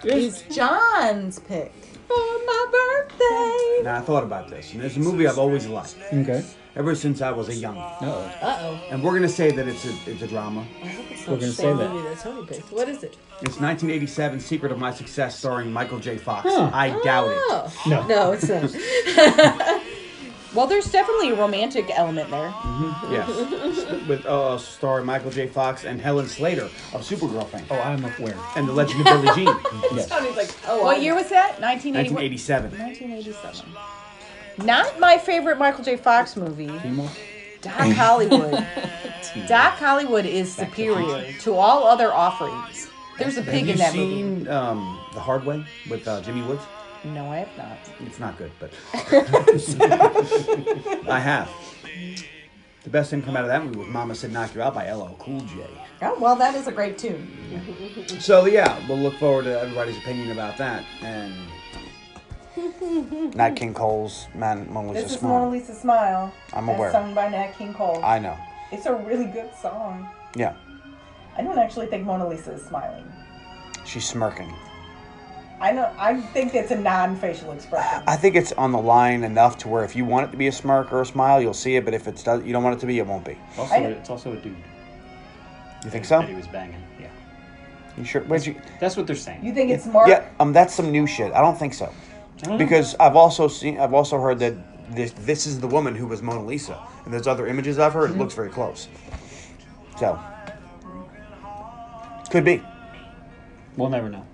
It's John's pick for my birthday. Now I thought about this, and there's a movie I've always liked okay. Ever since I was a young. Uh-oh. uh oh. And we're gonna say that it's a it's a drama. I hope it's We're not gonna say same that. movie that Tony picked. What is it? It's 1987 Secret of My Success, starring Michael J. Fox. Huh. I doubt it. Oh. No. No, it's not. *laughs* Well, there's definitely a romantic element there. Yes, *laughs* with uh, starring Michael J. Fox and Helen Slater of Supergirl fame, Oh, I'm aware. and The Legend of Billie Jean, *laughs* Yes. Tony's like, oh, What I year was that? 1980. 1987. 1987. Not my favorite Michael J. Fox movie. Doc Hollywood. *laughs* Doc Hollywood is superior to all other offerings. There's a Have pig in that movie. seen um, The Hard Way with uh, Jimmy Woods? No, I have not. It's not good, but *laughs* *laughs* I have. The best thing come out of that movie was "Mama Said Knock You Out" by LL Cool J. Oh well, that is a great tune. So yeah, we'll look forward to everybody's opinion about that. And *laughs* Nat King Cole's "Man Mona Lisa This is Smile." Mona Lisa Smile. I'm as aware. Sung by Nat King Cole. I know. It's a really good song. Yeah, I don't actually think Mona Lisa is smiling. she's smirking. I know. I think it's a non-facial expression. I think it's on the line enough to where if you want it to be a smirk or a smile, you'll see it. But if it's you don't want it to be, it won't be. Also, I- it's also a dude. You think so? That he was banging. Yeah. You sure? Where'd you? That's what they're saying. You think it's Mark? Yeah, um, that's some new shit. I don't think so. Because I've also seen, I've also heard that this this is the woman who was Mona Lisa, and there's other images of her. It mm-hmm. looks very close. So, could be. We'll never know.